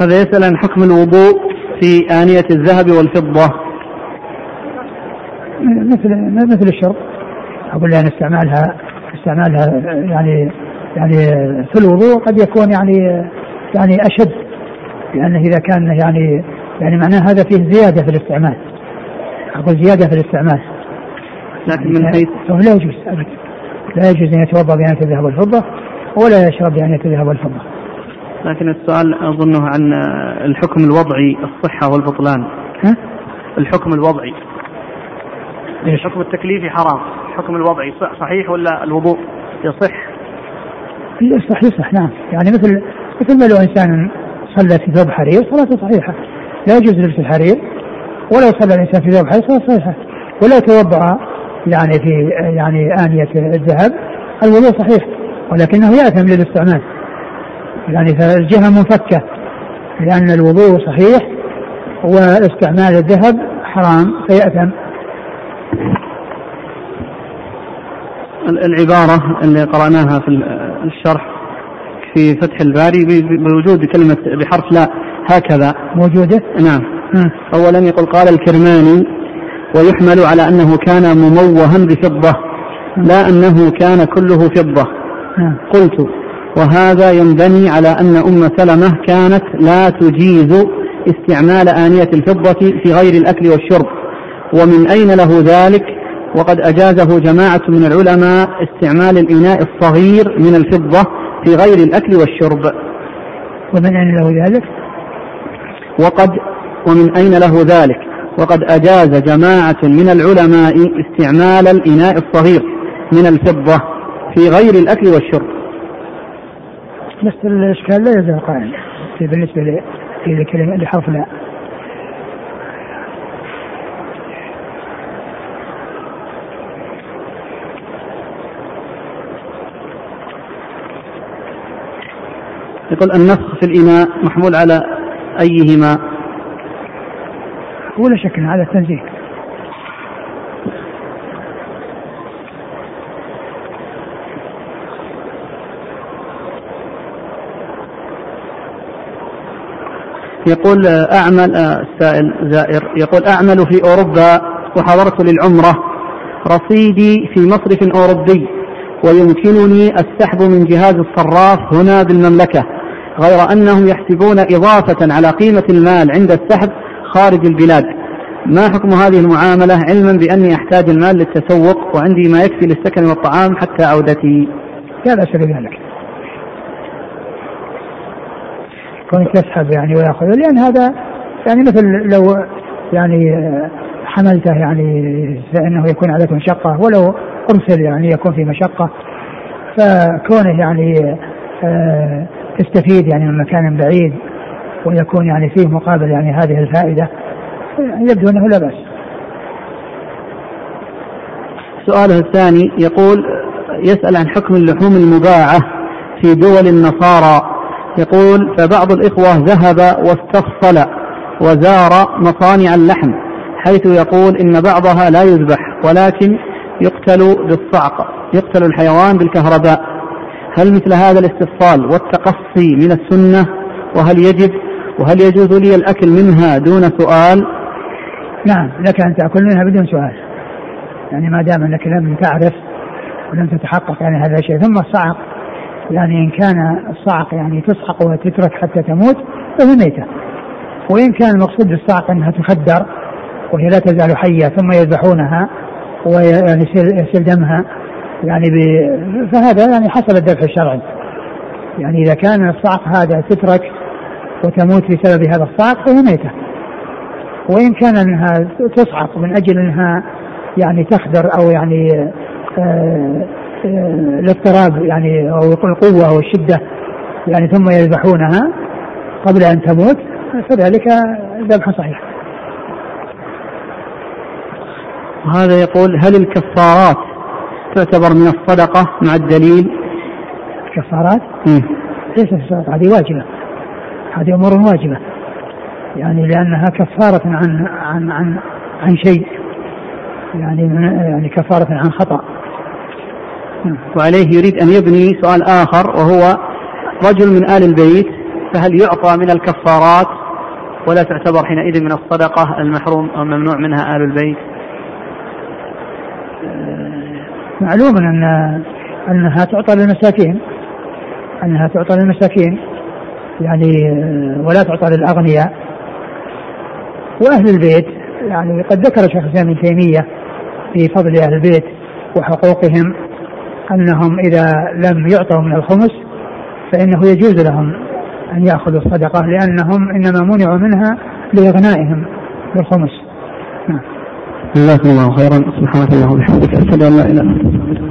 هذا يسأل عن حكم الوضوء في آنية الذهب والفضة. مثل مثل الشرب. أقول لأن استعمالها استعمالها يعني يعني في الوضوء قد يكون يعني يعني أشد. لأنه إذا كان يعني يعني معناه هذا فيه زيادة في الاستعمال. أقول زيادة في الاستعمال. لكن من حيث لا يجوز أبدا. لا يجوز أن يتوضأ بآنية الذهب والفضة ولا يشرب بآنية الذهب والفضة. لكن السؤال أظنه عن الحكم الوضعي الصحة والبطلان. ها؟ الحكم الوضعي. الحكم التكليفي حرام. الحكم الوضعي صحيح ولا الوضوء يصح؟ يصح يصح نعم. يعني مثل مثل ما لو إنسان صلى في ثوب حرير صلاته صحيحة. لا يجوز لبس الحرير. ولو صلى الإنسان في ثوب حرير صلاته صحيحة. ولو توضا يعني في يعني آنية الذهب الوضوء صحيح. ولكنه يأثم للاستعمال. يعني فالجهة منفكة لأن الوضوء صحيح واستعمال الذهب حرام فيأثم. العبارة اللي قرأناها في الشرح في فتح الباري بوجود كلمة بحرف لا هكذا. موجودة؟ نعم. أولا يقول قال الكرماني ويحمل على أنه كان مموها بفضة لا أنه كان كله فضة. قلت وهذا ينبني على أن أم سلمة كانت لا تجيز استعمال آنية الفضة في غير الأكل والشرب. ومن أين له ذلك؟ وقد أجازه جماعة من العلماء استعمال الإناء الصغير من الفضة في غير الأكل والشرب. ومن أين له ذلك؟ وقد ومن أين له ذلك؟ وقد أجاز جماعة من العلماء استعمال الإناء الصغير من الفضة في غير الأكل والشرب. بس الإشكال لا يزال قائم. بالنسبة لكلمة لحرف لا. يقول النفخ في الإناء محمول على أيهما؟ ولا شك على التنزيه. يقول أعمل السائل آه، زائر يقول أعمل في أوروبا وحضرت للعمرة رصيدي في مصرف أوروبي ويمكنني السحب من جهاز الصراف هنا بالمملكة غير أنهم يحسبون إضافة على قيمة المال عند السحب خارج البلاد. ما حكم هذه المعاملة؟ علما بأني أحتاج المال للتسوق وعندي ما يكفي للسكن والطعام حتى عودتي. لا بأس بذلك. كونك تسحب يعني ويأخذ. لأن هذا يعني مثل لو يعني حملته يعني فإنه يكون عليك مشقة ولو أرسل يعني يكون في مشقة. فكونه يعني آه، تستفيد يعني من مكان بعيد ويكون يعني فيه مقابل يعني هذه الفائدة يبدو إنه لا بأس. سؤاله الثاني يقول يسأل عن حكم اللحوم المباعة في دول النصارى. يقول فبعض الإخوة ذهب واستفصل وزار مصانع اللحم حيث يقول إن بعضها لا يذبح ولكن يقتل بالصعق يقتل الحيوان بالكهرباء. هل مثل هذا الاستفصال والتقصي من السنة وهل يجب وهل يجوز لي الأكل منها دون سؤال؟ نعم لك أن تأكل منها بدون سؤال. يعني ما دام أنك لم تعرف ولم تتحقق يعني هذا الشيء ثم الصعق. يعني إن كان الصعق يعني تصعق وتترك حتى تموت فهي ميتة وإن كان المقصود بالصعق أنها تخدر وهي لا تزال حية ثم يذبحونها ويعني يسيل دمها يعني ب... فهذا يعني حسب الذبح الشرعي. يعني إذا كان الصعق هذا تترك وتموت بسبب هذا الصعق فهي ميتة وإن كان أنها تصعق من أجل أنها يعني تخدر أو يعني آه الاضطراب يعني أو القوة أو الشدة يعني ثم يذبحونها قبل أن تموت فذلك ذبح صحيح. وهذا يقول هل الكفارات تعتبر من الصدقة مع الدليل؟ كفارات ليست الصدقة هذه واجبة. هذه أمور واجبة. يعني لأنها كفارة عن عن عن عن شيء. يعني يعني كفارة عن خطأ. وعليه يريد أن يبني سؤال آخر وهو رجل من آل البيت فهل يعطى من الكفارات؟ ولا تعتبر حينئذ من الصدقة المحروم أو الممنوع منها آل البيت؟ معلوم أن أنها تعطى للمساكين أنها تعطى للمساكين يعني ولا تعطى للأغنياء. وأهل البيت يعني قد ذكر شيخ الإسلام ابن تيمية في فضل أهل البيت وحقوقهم. أنهم إذا لم يعطوا من الخمس فإنه يجوز لهم أن يأخذوا الصدقة لأنهم إنما منعوا منها لإغنائهم بالخمس. نعم. جزاكم الله خيرا. سبحانك اللهم وبحمدك أشهد أن لا إله إلا أنت.